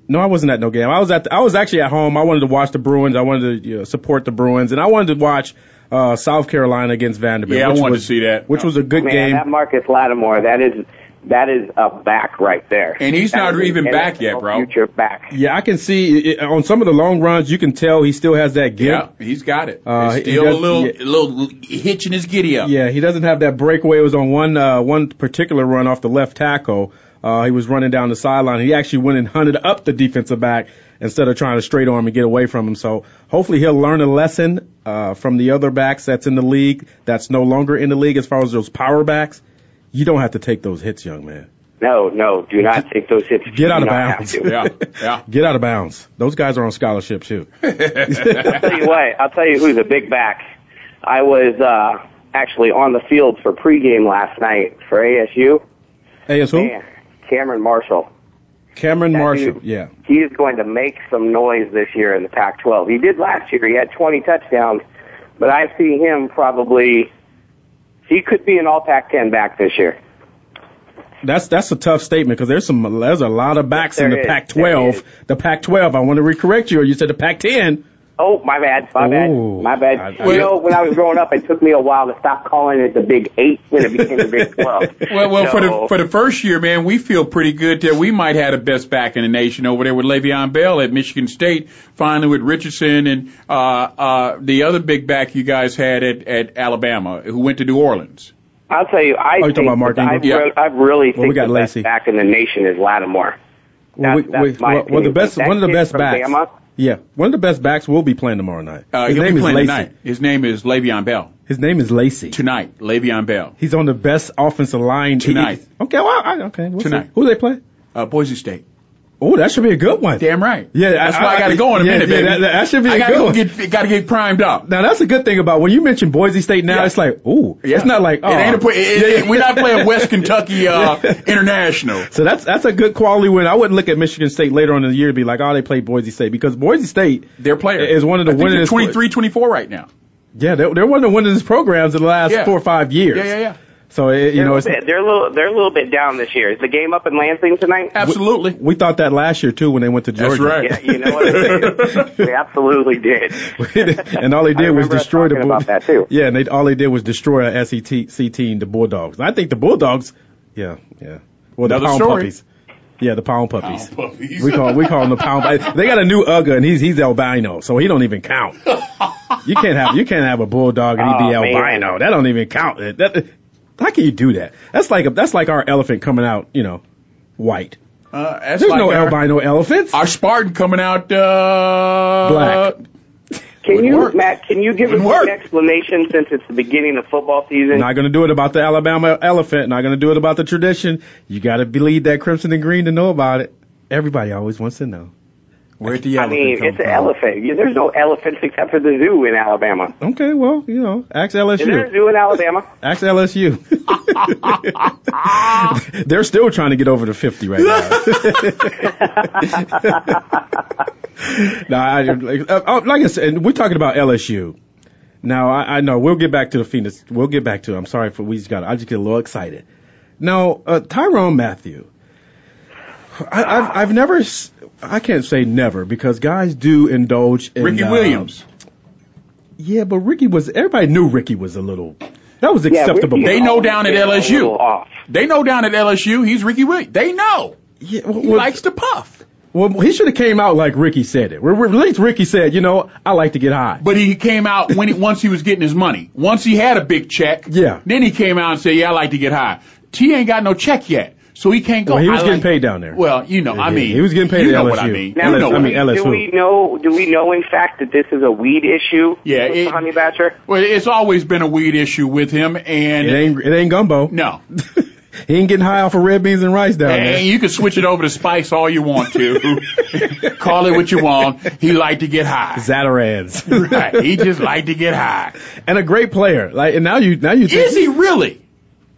No, I wasn't at no game. I was at. The, I was actually at home. I wanted to watch the Bruins. I wanted to you know, support the Bruins, and I wanted to watch uh, South Carolina against Vanderbilt. Yeah, I wanted was, to see that. Which was a good Man, game. that Marcus Lattimore, that is that is a back right there. And he's That not is an even back yet, bro. Future back. yeah, I can see it, on some of the long runs. You can tell he still has that Yeah, he's got it. Uh, There's he still does- a little, yeah. a little hitch in his giddy up. Yeah, he doesn't have that breakaway. It was on one uh, one particular run off the left tackle. Uh, he was running down the sideline. He actually went and hunted up the defensive back instead of trying to straight arm and get away from him. So hopefully he'll learn a lesson uh, from the other backs that's in the league that's no longer in the league as far as those power backs. You don't have to take those hits, young man. No, no, do not take those hits. Get out of do not have bounds. Yeah, yeah. Get out of bounds. Those guys are on scholarship too. I'll tell you what. I'll tell you who's a big back. I was uh, actually on the field for pregame last night for ASU. ASU. Man, Cameron Marshall. Cameron That Marshall. dude. Yeah. He is going to make some noise this year in the Pac-12. He did last year. He had 20 touchdowns, but I see him probably. He could be an All Pac-10 back this year. That's that's a tough statement because there's some there's a lot of backs in the is, Pac-12. The Pac-12. I want to recorrect you. Or you said the Pac-10. Oh, my bad, my Ooh. bad, my bad. I- you know, when I was growing up, it took me a while to stop calling it the Big Eight when it became the Big Twelve. Well, well, for the for the first year, man, we feel pretty good that we might have the best back in the nation over there with Le'Veon Bell at Michigan State, finally with Richardson and uh, uh, the other big back you guys had at, at Alabama, who went to New Orleans. I'll tell you, I Oh, think about Mark that I, Ingram? re- I really Well, we got the Lacy. best back in the nation is Lattimore. Well, we- That's- we- my well, well, the best That one of the best backs. Bama, Yeah, one of the best backs will be playing tomorrow night. Uh, His name is playing Lacy. tonight. His name is Le'Veon Bell. His name is Lacy. Tonight, Le'Veon Bell. He's on the best offensive line Tonight. Okay, well, I, okay. We'll see. Tonight. Who do they play? Uh, Boise State. Oh, that should be a good one. Damn right. Yeah, that's why I, got to go in a yeah, minute, yeah, baby. that- that should be I a gotta good go one. get got to get primed up. Now that's a good thing about when you mention Boise State. Now Yeah. it's like, ooh, Yeah. it's not like oh, it ain't a, pla- it, it- we're not playing West Kentucky uh, International. So that's that's a good quality win. I wouldn't look at Michigan State later on in the year and be like, oh, they played Boise State because Boise State Their player is one of the I winningest. 23, 24 right now. Yeah, they're, they're one of the winningest programs in the last four or five years. Yeah, yeah, yeah. So it, you They're, know, a it's, bit, they're a little they're a little bit down this year. Is the game up in Lansing tonight? Absolutely. we thought that last year too when they went to That's Georgia. right. Yeah, you know what? we absolutely did. and all they did was destroy the talking Bull- about that, too. Yeah, and they all they did was destroy a SEC team, the Bulldogs. And I think the Bulldogs, yeah, yeah. Well, the Pound story. Puppies. Yeah, the Pound Puppies. Pound Puppies. We call we call them the Pound. They got a new Uga, and he's he's albino, so he don't even count. You can't have you can't have a bulldog and he be Oh, man. albino. That don't even count. That, how can you do that? That's like a, that's like our elephant coming out, you know, white. Uh, There's like no our, albino elephants. our Spartan coming out uh, Black. Can you, work. Matt? Can you give Wouldn't us work. an explanation since it's the beginning of football season? Not going to do it about the Alabama elephant. Not going to do it about the tradition. You got to believe that crimson and green to know about it. Everybody always wants to know. Where'd the I elephant mean, come it's an from? elephant. There's no elephants except for the zoo in Alabama. Okay, well, you know, ask LSU. Is there a zoo in Alabama? Ask LSU. They're still trying to get over the 50 right now. no, I, like, uh, uh, like I said, and we're talking about LSU. Now, I, I know we'll get back to the Phoenix. We'll get back to it. I'm sorry for we just got. I just get a little excited. Now, uh, Tyrone Mathieu. I, I've, I've never. I can't say never because guys do indulge in Ricky uh, Williams. Yeah, but Ricky was. Everybody knew Ricky was a little. That was acceptable. Ricky They know down at LSU. They know down at LSU he's Ricky Williams. They know. yeah, well, He well, likes to puff. well, he should have came out like Ricky said it. At least Ricky said, you know, I like to get high. But he came out when he, once he was getting his money. Once he had a big check, Yeah. Then he came out and said, "Yeah, I like to get high." T ain't got no check yet, so he can't go. Well, he was I getting like- paid down there. Well, you know, I mean, he was getting paid You at know LSU. what I mean? Now, you know I what mean, I mean. LSU. Do we know? Do we know in fact that this is a weed issue? Yeah, with it- honey badger. Well, it's always been a weed issue with him, and it ain't it ain't gumbo. no. he ain't getting high off of red beans and rice down And there. you can switch it over to spice all you want to. Call it what you want. He liked to get high. Zatarain's. Right. He just liked to get high. and a great player. Like and now you now you think Is he really?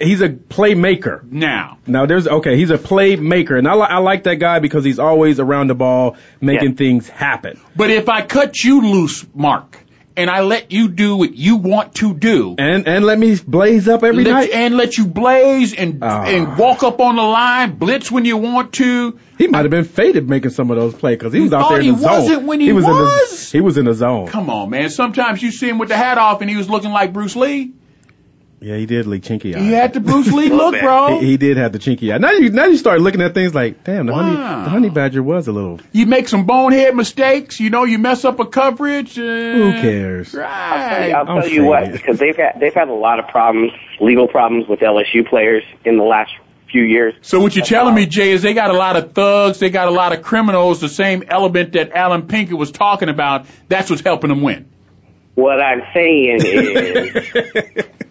He's a playmaker. Now, Now there's okay, he's a playmaker, and I, li- I like that guy because he's always around the ball making Yeah. things happen. but if I cut you loose, Mark, and I let you do what you want to do, And and let me blaze up every let- night. and let you blaze and Ah. and walk up on the line, blitz when you want to. He might have been faded making some of those plays because he was out there in he the zone. wasn't when he was. In the, he was in the zone. Come on, man. Sometimes you see him with the hat off and he was looking like Bruce Lee. Yeah, he did leak chinky eye. He had the Bruce Lee look, bro. He, he did have the chinky eye. Now you now you start looking at things like, damn, the honey the honey badger was a little. You make some bonehead mistakes. You know, you mess up a coverage. Uh, Who cares? Right. I'll I'm tell you what, because they've had they've had a lot of problems, legal problems with LSU players in the last few years. So what you're telling me, Jay, is they got a lot of thugs, they got a lot of criminals, the same element that Allen Pinkett was talking about. That's what's helping them win. What I'm saying is,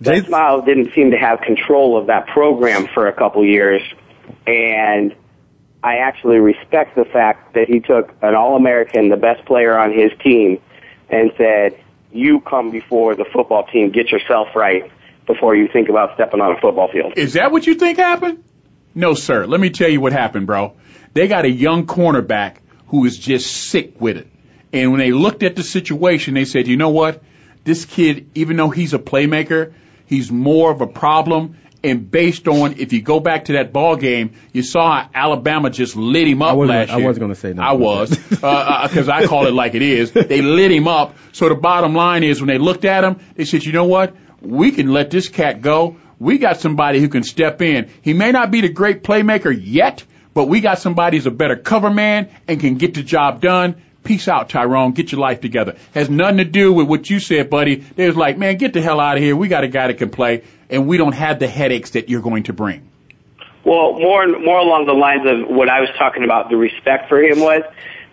Jay- Miles didn't seem to have control of that program for a couple years, and I actually respect the fact that he took an All-American, the best player on his team, and said, "You come before the football team. Get yourself right before you think about stepping on a football field." Is that what you think happened? No, sir. Let me tell you what happened, bro. They got a young cornerback who is just sick with it. And when they looked at the situation, they said, you know what? This kid, even though he's a playmaker, he's more of a problem. And based on, if you go back to that ball game, you saw how Alabama just lit him up last last I wasn't gonna say nothing I was, because uh, uh, I call it like it is. They lit him up. So the bottom line is, when they looked at him, they said, you know what? We can let this cat go. We got somebody who can step in. He may not be the great playmaker yet, but we got somebody who's a better cover man and can get the job done. Peace out, Tyrone. Get your life together. Has nothing to do with what you said, buddy. They was like, man, get the hell out of here. We got a guy that can play, and we don't have the headaches that you're going to bring. Well, more more along the lines of what I was talking about. The respect for him was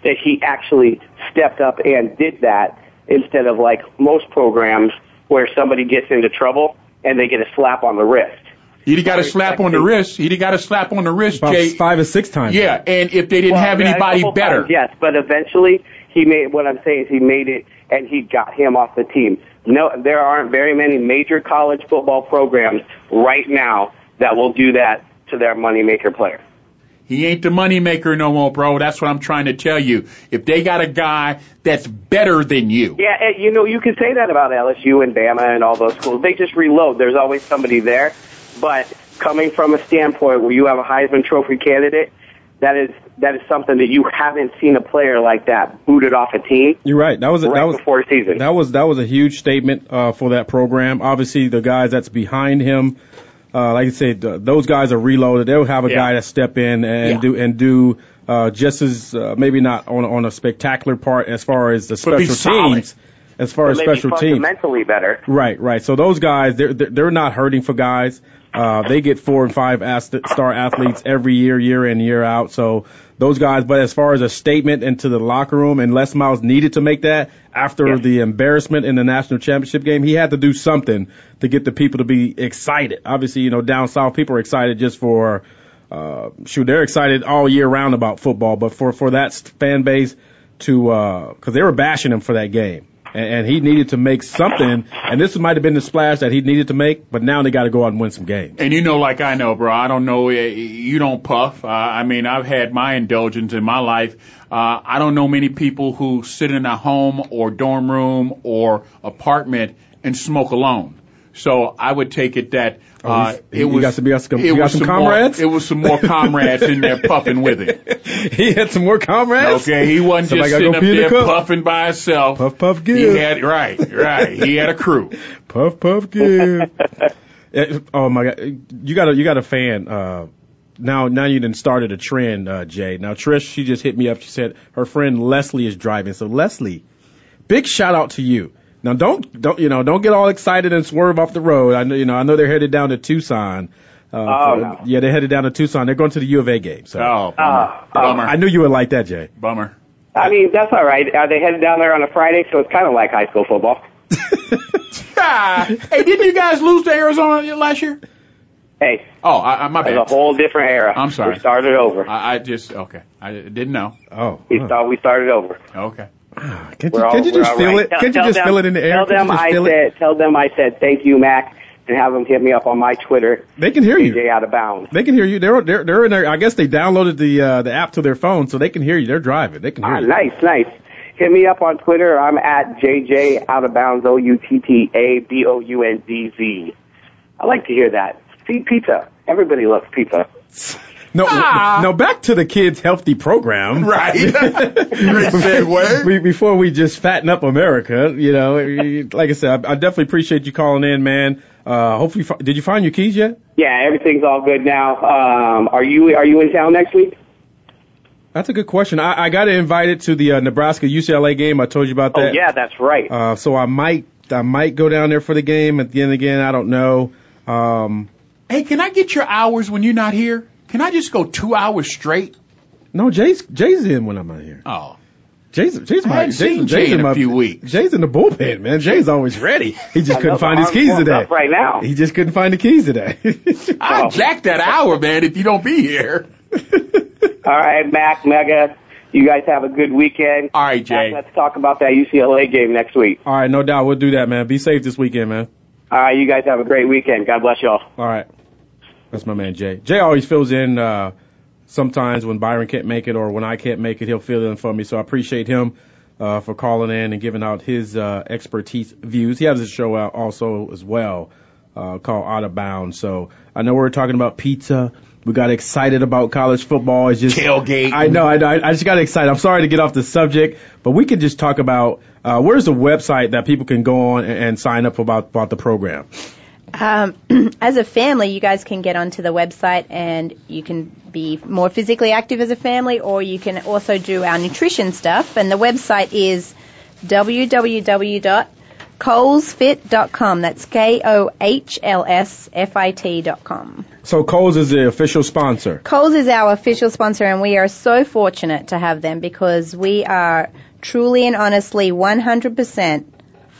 that he actually stepped up and did that instead of like most programs where somebody gets into trouble and they get a slap on the wrist. He'd got a slap on the wrist. He'd got a slap on the wrist, About Jay. five or six times. Yeah, and if they didn't Well, have anybody couple better, times, yes, but eventually he made. What I'm saying is he made it, and he got him off the team. No, there aren't very many major college football programs right now that will do that to their moneymaker player. he ain't the money maker no more, bro. That's what I'm trying to tell you. If they got a guy that's better than you, Yeah, and, you know, you can say that about LSU and Bama and all those schools. They just reload. There's always somebody there. But coming from a standpoint where you have a Heisman Trophy candidate, that is that is something that you haven't seen a player like that booted off a team You're right. That was a, right that was before season. that was that was a huge statement uh, for that program. Obviously, the guys that's behind him, uh, like I said, th- those guys are reloaded. They'll have a Yeah. guy that step in and Yeah. do and do uh, just as uh, maybe not on on a spectacular part as far as the But be special solid. As far as special teams, fundamentally better. Right, right. So those guys, they're they're not hurting for guys. Uh, they get four and five star athletes every year, year in, year out. So those guys. But as far as a statement into the locker room, and Les Miles needed to make that after Yeah. the embarrassment in the national championship game, he had to do something to get the people to be excited. Obviously, you know, down south, people are excited just for. Uh, shoot, they're excited all year round about football, but for for that fan base to because they were bashing him for that game and, and he needed to make something. And this might have been the splash that he needed to make, but now they got to go out and win some games. And you know, like I know, bro, I don't know, eh, you don't puff. Uh, I mean, I've had my indulgence in my life. Uh, I don't know many people who sit in a home or dorm room or apartment and smoke alone. So I would take it that Oh, uh, he's- it you was got some- you got some- it you got was some more- comrades? it was some more comrades in there puffing with it. he had some more comrades. Okay, he wasn't Somebody just gotta sitting up pee in the there puffing by himself. Puff, puff, He give. had right, right. He had a crew. Puff, puff, give. Eh, oh my God, you got a you got a fan. Uh, now now you done started a trend, uh, Jay. Now Trish, she just hit me up. She said her friend Leslie is driving. So Leslie, big shout out to you. Now don't don't you know don't get all excited and swerve off the road. I know you know I know they're headed down to Tucson. Uh, Oh, for- no. Yeah, they're headed down to Tucson. They're going to the U of A game. So Oh, bummer. Ah, bummer. I knew you would like that, Jay. bummer. I mean, that's all right. Are they headed down there on a Friday? So it's kind of like high school football. Hey, didn't you guys lose to Arizona last year? Hey, Oh, I, I, my it's bad. a whole different era. I'm sorry. We started over. I, I just okay. I didn't know. Oh, We huh. thought we started over. Okay. Can't you, all, can't you just feel right. it? Tell- Can't you just them- feel it in the air? Tell them I it? said. Tell them I said thank you, Mac, and have them hit me up on my Twitter. They can hear you. DJ out of bounds. They can hear you. They're they're they're in there. I guess they downloaded the uh, the app to their phone, so they can hear you. They're driving. They can hear Ah, you. nice, nice. Hit me up on Twitter. I'm at JJ out of bounds O U T T A B O U N D Z. I like to hear that. See pizza. Everybody loves pizza. No, Ah. no. Back to the kids' healthy program. Right. Great segue. We, before we just fatten up America, you know, like I said, I, I definitely appreciate you calling in, man. Uh, hopefully, did you find your keys yet? Yeah, everything's all good now. Um, are you are you in town next week? That's a good question. I, I got invited to the uh, Nebraska UCLA game. I told you about that. Oh that. yeah, that's right. Uh, so I might I might go down there for the game at the end again. I don't know. Um, Hey, can I get your hours when you're not here? Can I just go two hours straight? no, Jay's Jay's in when I'm out here. Oh, Jay's Jay's I my hadn't Jay's, seen Jay's Jay in a my, few weeks. Jay's in the bullpen, man. Jay's always ready. He just couldn't find his keys today. right now. He just couldn't find the keys today. I Oh. jack that hour, man. If you don't be here. All right, Mac, Mega. You guys have a good weekend. All right, Jay. Let's talk about that UCLA game next week. All right, no doubt. We'll do that, man. Be safe this weekend, man. All right, you guys have a great weekend. God bless y'all. All right. That's my man, Jay. Jay always fills in, uh, sometimes when Byron can't make it or when I can't make it, he'll fill in for me. So I appreciate him, uh, for calling in and giving out his, uh, expertise views. He has a show out also as well, uh, called Out of Bounds. So I know we're talking about pizza. We got excited about college football. It's just Tailgate. I know. I, know. I just got excited. I'm sorry to get off the subject, but we could just talk about uh, where's the website that people can go on and, and sign up about about the program. Um, as a family, you guys can get onto the website and you can be more physically active as a family, or you can also do our nutrition stuff. And the website is www.kohlsfit.com. That's K O H L S F I T.com. So Kohl's is the official sponsor. Kohl's is our official sponsor, and we are so fortunate to have them because we are truly and honestly 100%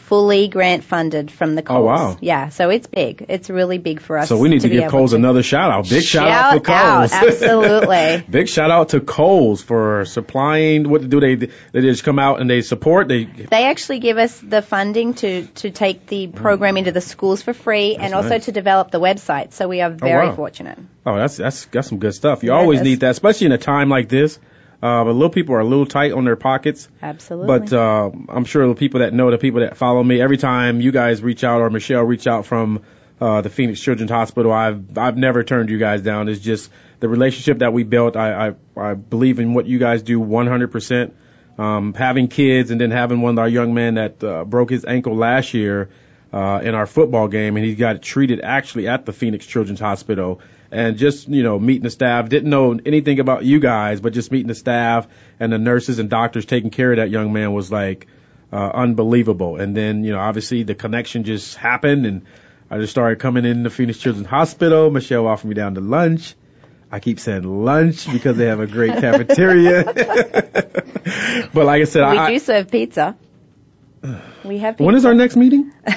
fully grant funded from the Kohl's. Oh, wow. Yeah, so it's big. It's really big for us. So we need to, be give Kohl's to- another shout out. Big shout, out to Kohl's. absolutely. Big shout out to Kohl's for supplying. What do they? They just come out and they support. They They actually give us the funding to, to take the mm. program into the schools for free and also to develop the website. So we are oh, very wow. fortunate. oh, that's that's that's some good stuff. You Yeah, always need that, especially in a time like this. Uh, but little people are a little tight on their pockets. Absolutely. But uh, I'm sure the people that know, the people that follow me, every time you guys reach out or Michelle reach out from uh, the Phoenix Children's Hospital, I've I've never turned you guys down. It's just the relationship that we built. I I, I believe in what you guys do 100%. Um, having kids and then having one of our young men that uh, broke his ankle last year uh, in our football game, and he got treated actually at the Phoenix Children's Hospital. And just you know, meeting the staff, didn't know anything about you guys, but just meeting the staff and the nurses and doctors taking care of that young man was like uh, unbelievable. And then you know, obviously the connection just happened, and I just started coming in the Phoenix Children's Hospital. Michelle offered me down to lunch. I keep saying lunch because they have a great cafeteria. but like I said, we I, do serve pizza. We have pizza. when is our next meeting?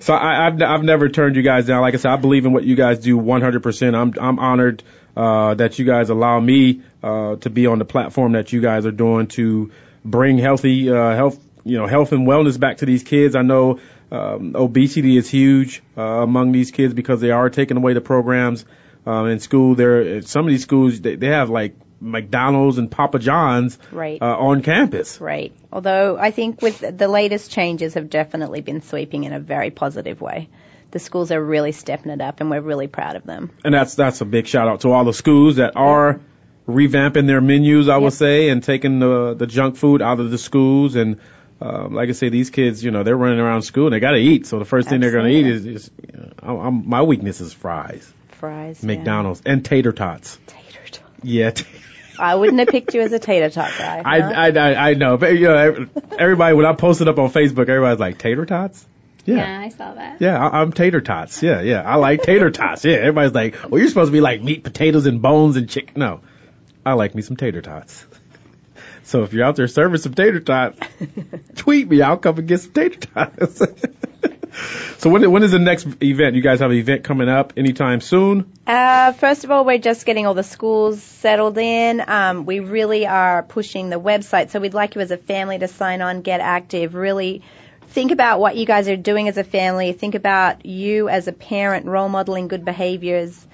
so I, I've I've never turned you guys down. Like I said, I believe in what you guys do 100%. I'm I'm honored uh, that you guys allow me uh, to be on the platform that you guys are doing to bring healthy uh, health you know health and wellness back to these kids. I know um, obesity is huge uh, among these kids because they are taking away the programs um, in school. There, some of these schools they, they have like McDonald's and Papa John's Right. uh, on campus. Right. Although I think with the latest changes have definitely been sweeping in a very positive way. The schools are really stepping it up and we're really proud of them. and that's that's a big shout out to all the schools that are revamping their menus, I would Yep. say, and taking the the junk food out of the schools. And um, like I say, these kids, you know, they're running around school and they got to eat. So the first thing they're going to eat is, is you know, I'm, I'm, my weakness is fries, Fries. yeah. McDonald's, and tater tots. Tater tot. Yeah. t- I wouldn't have picked you as a tater tot guy. I, huh? I, I, I know, but you know, everybody when I posted up on Facebook, everybody's like tater tots. Yeah, I saw that. Yeah, I, I'm tater tots. Yeah, yeah. I like tater tots. Yeah, everybody's like, well, you're supposed to be like meat, potatoes, and bones and chicken. No, I like me some tater tots. So if you're out there serving some tater tots, tweet me. I'll come and get some tater tots. so when when is the next event? You guys have an event coming up anytime soon? Uh, first of all, we're just getting all the schools settled in. Um, we really are pushing the website, so we'd like you as a family to sign on, get active, really think about what you guys are doing as a family. Think about you as a parent, role modeling good behaviors,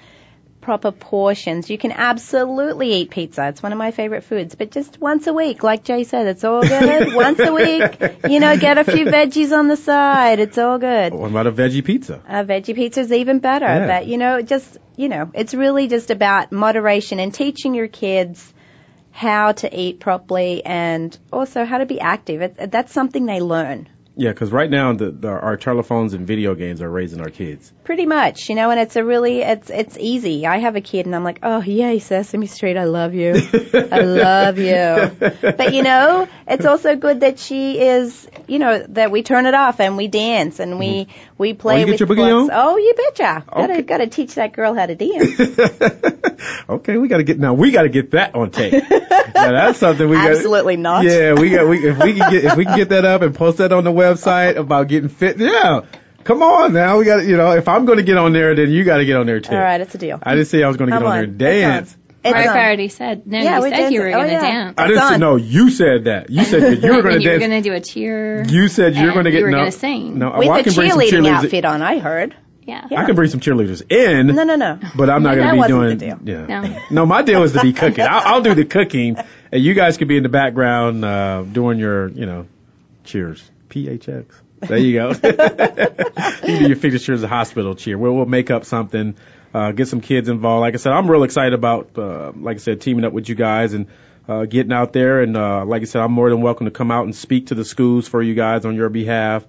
proper portions. You can absolutely eat pizza. It's one of my favorite foods, but just once a week, like Jay said, it's all good. once a week, you know, get a few veggies on the side. It's all good. What about a veggie pizza? A veggie pizza is even better. Yeah. But you know, just you know, it's really just about moderation and teaching your kids how to eat properly and also how to be active. It, that's something they learn. Yeah, because right now the, the our telephones and video games are raising our kids. Pretty much, you know, and it's a really, it's, it's easy. I have a kid and I'm like, oh yay, Sesame Street, I love you. I love you. But you know, it's also good that she is, you know, that we turn it off and we dance and we, mm-hmm. we play Oh, you get with your boogie on? Oh, you betcha. Gotta, Okay. gotta teach that girl how to dance. Okay, we got to get now. We got to get that on tape. now that's something we got. Absolutely not. Yeah, we got. We if we can get if we can get that up and post that on the website about getting fit. Yeah, come on now. We got. You know, if I'm going to get on there, then you got to get on there too. All right, it's a deal. I didn't say I was going to get Come on there and dance. It's Mark on. already said. No, Yeah, you we said you were. Oh, going to yeah. dance. I didn't say no. You said that. You said that you were going and to you were going to do a cheer. you said you're going to get you were no. gonna sing. No, With well, I the can bring some cheerleading cheerleaders. outfit on, I heard. yeah. I can bring some cheerleaders in. No, no, no. But I'm not No, going to be wasn't doing. the deal. Yeah. No. No, my deal is to be cooking. I'll, I'll do the cooking, and you guys could be in the background uh, doing your, you know, cheers. PHX. There you go. you do your Phoenix Cheers Hospital cheer. We'll, we'll make up something, uh, get some kids involved. Like I said, I'm real excited about, uh, like I said, teaming up with you guys and uh, getting out there. And uh, like I said, I'm more than welcome to come out and speak to the schools for you guys on your behalf.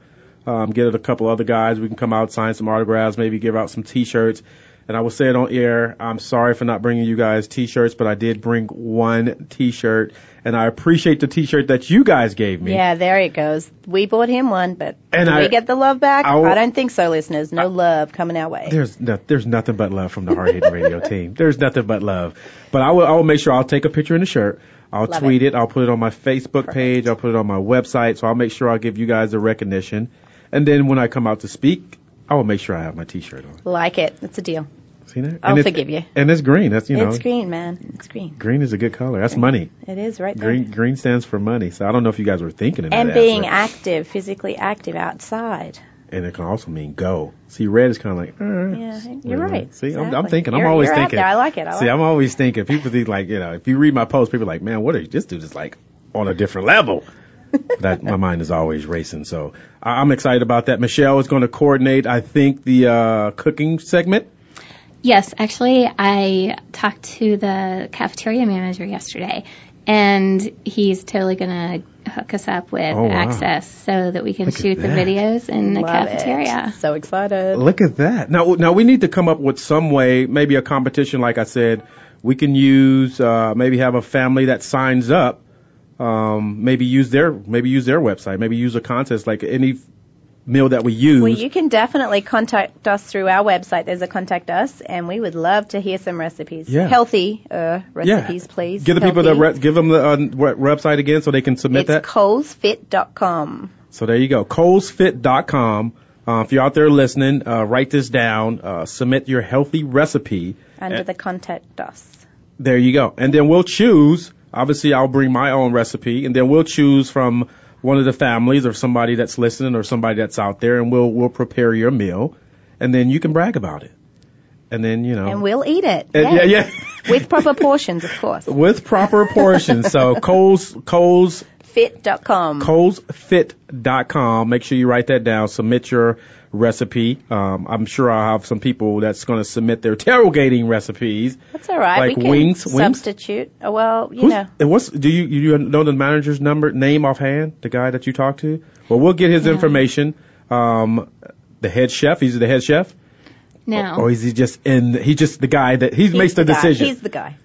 Um, get a couple other guys. We can come out, sign some autographs, maybe give out some T-shirts. And I will say it on air. I'm sorry for not bringing you guys T-shirts, but I did bring one T-shirt, and I appreciate the T-shirt that you guys gave me. Yeah, there it goes. We bought him one, but And did I- we get the love back? I'll- I don't think so, listeners. No love coming our way. There's no, there's nothing but love from the Hard Hitting Radio team. There's nothing but love. But I will I will make sure I'll take a picture in the shirt. I'll Love tweet it. I'll put it on my Facebook page. I'll put it on my website. So I'll make sure I'll give you guys the recognition. And then when I come out to speak, I will make sure I have my T-shirt on. Like it. It's a deal. See that? I'll and it's- forgive you. And it's green. That's you know, it's green, man. It's green. green is a good color. That's money. It is right there. Green green stands for money. So I don't know if you guys were thinking of and that. And being active, physically active outside. and it can also mean go. See, red is kind of like. Uh, Yeah, you're right. See, I'm, I'm thinking. I'm You're- always you're thinking. I like it. I See, like I'm always thinking. People think like, you know, if you read my post, people are like, man, what are you? This dude is like on a different level. that my mind is always racing. So I- I'm excited about that. Michelle is going to coordinate. I think the uh, cooking segment. Yes, actually, I talked to the cafeteria manager yesterday, and he's totally going to hook us up with Oh, wow. access so that we can Look shoot the videos in the Love it. cafeteria. So excited. Look at that. Now, now we need to come up with some way, maybe a competition. Like I said, we can use uh, maybe have a family that signs up. Um, maybe use their maybe use their website. Maybe use a contest like any meal that we use. Well, you can definitely contact us through our website. There's a contact us, and we would love to hear some recipes. Yeah. Healthy uh, recipes, please. Give the people the re- give them the uh, website again so they can submit It's that. kohlsfit.com. So there you go. Kohlsfit.com. Uh, if you're out there listening, uh, write this down. Uh, submit your healthy recipe. Under the contact us. There you go. And then we'll choose. Obviously, I'll bring my own recipe, and then we'll choose from one of the families or somebody that's listening or somebody that's out there, and we'll we'll prepare your meal, and then you can brag about it. And then you know. And we'll eat it. And- yeah, yeah. With proper portions, of course. With proper portions. So Kohl's Kohl's Fit.com. kohlsfit.com. Make sure you write that down. Submit your recipe. Um, I'm sure I'll have some people that's going to submit their tailgating recipes. That's all right. Like we can wings- wings? substitute. Oh, well, you Who's, know. and what's do you you know the manager's number name offhand? The guy that you talked to? Well, we'll get his Yeah. information. Um, the head chef. He's the head chef, No. or is he just in? He's just the guy that he He's makes the, guy. decision. He's the guy.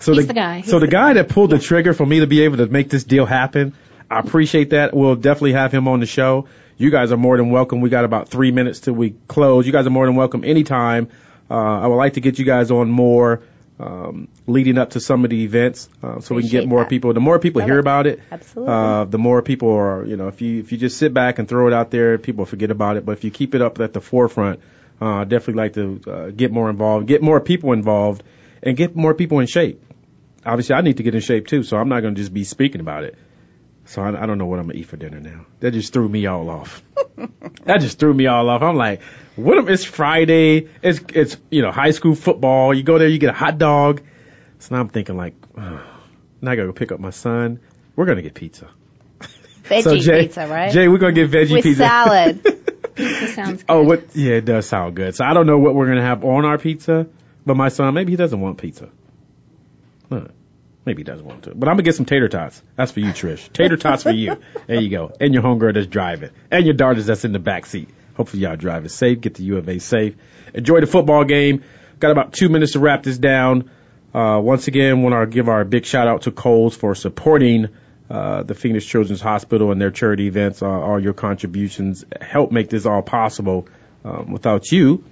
So He's the guy. So the guy that pulled the trigger for me to be able to make this deal happen, I appreciate that. We'll definitely have him on the show. You guys are more than welcome. We got about three minutes till we close. You guys are more than welcome anytime. Uh, I would like to get you guys on more um, leading up to some of the events, uh, so we can get more that. people. The more people Love hear it. about it, Absolutely. uh, the more people are. You know, if you if you just sit back and throw it out there, people forget about it. But if you keep it up at the forefront, uh, definitely like to uh, get more involved, get more people involved, and get more people in shape obviously I need to get in shape too, so I'm not going to just be speaking about it. So I, I don't know what I'm gonna eat for dinner now. That just threw me all off. that just threw me all off. I'm like, what? Am, it's Friday. It's it's you know high school football. You go there, you get a hot dog. So now I'm thinking like, oh, now I gotta go pick up my son. We're gonna get pizza. Veggie so Jay, pizza, right? Jay, we're gonna get veggie pizza. With pizza. salad. Pizza sounds good. Oh, what? Yeah, it does sound good. So I don't know what we're gonna have on our pizza, but my son maybe he doesn't want pizza. Huh. Maybe he doesn't want to. But I'm gonna get some tater tots. That's for you, Trish. Tater tots for you. There you go. And your homegirl that's driving, and your daughters that's in the back seat. Hopefully y'all driving safe. Get to U of A safe. Enjoy the football game. Got about two minutes to wrap this down. Uh, once again, want to give our big shout out to Kohl's for supporting uh, the Phoenix Children's Hospital and their charity events. Uh, all your contributions help make this all possible. Um, without you,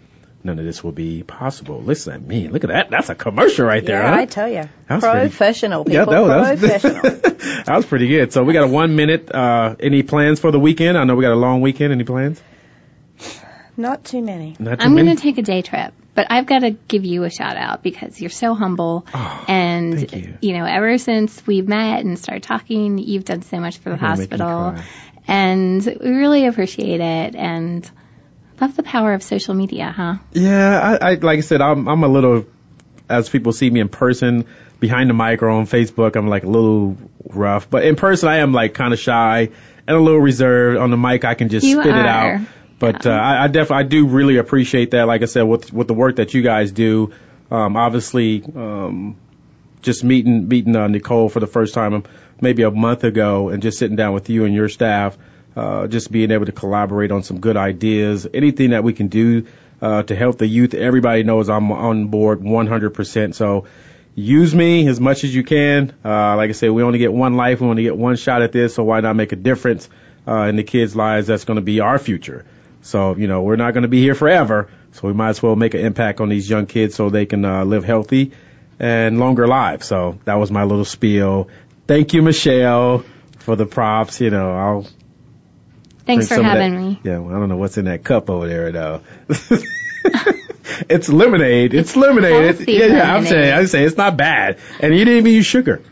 none of this will be possible. Listen at me. Look at that. That's a commercial right there. yeah, huh? I tell you. That was pretty- Professional, Yeah, people. that was- Professional. that was pretty good. So we got a one minute. Uh, any plans for the weekend? I know we got a long weekend. Any plans? Not too many. Not too I'm going to take a day trip, but I've got to give you a shout out because you're so humble. and, Oh, thank you. know, ever since we met and started talking, you've done so much for the You're gonna make me hospital. And we really appreciate it and love the power of social media, huh? Yeah, I, I like I said, I'm I'm a little, as people see me in person, behind the mic or on Facebook, I'm like a little rough. But in person, I am like kind of shy and a little reserved. On the mic, I can just You spit it out. But uh, I, I definitely, I do really appreciate that. Like I said, with with the work that you guys do, um, obviously, um, just meeting meeting uh, Nicole for the first time um, maybe a month ago, and just sitting down with you and your staff, uh, just being able to collaborate on some good ideas, anything that we can do uh, to help the youth. Everybody knows I'm on board 100%. So use me as much as you can. Uh, like I said, we only get one life, we only get one shot at this, so why not make a difference uh, in the kids' lives? That's going to be our future. So, you know, we're not going to be here forever. So we might as well make an impact on these young kids so they can uh, live healthy and longer lives. So that was my little spiel. Thank you, Michelle, for the props. You know, I'll. Thanks for having that- me. Yeah, well, I don't know what's in that cup over there though. it's lemonade. It's lemonade. Healthy yeah, yeah. I'm saying, I'm saying it's not bad, and you didn't even use sugar.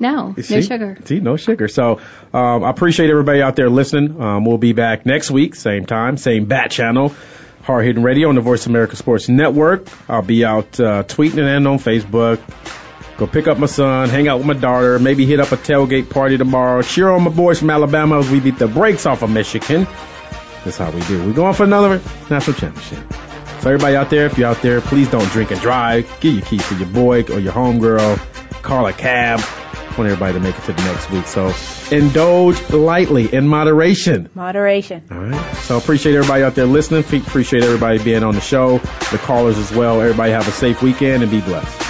No, You no sugar. See, no sugar. So um, I appreciate everybody out there listening. Um, we'll be back next week, same time, same bat channel, Hard Hitting Radio on the Voice America Sports Network. I'll be out uh, tweeting and on Facebook. Go pick up my son, hang out with my daughter, maybe hit up a tailgate party tomorrow. Cheer on my boys from Alabama as we beat the brakes off of Michigan. That's how we do. We're going for another national championship. So everybody out there, if you're out there, please don't drink and drive. Give your keys to your boy or your homegirl. Call a cab. I want everybody to make it to the next week. So indulge lightly in moderation. Moderation. All right. So appreciate everybody out there listening. Appreciate everybody being on the show, the callers as well. Everybody have a safe weekend and be blessed.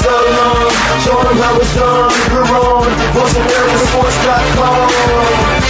things. Show them how it's done. We're on VoiceAmericaSports.com.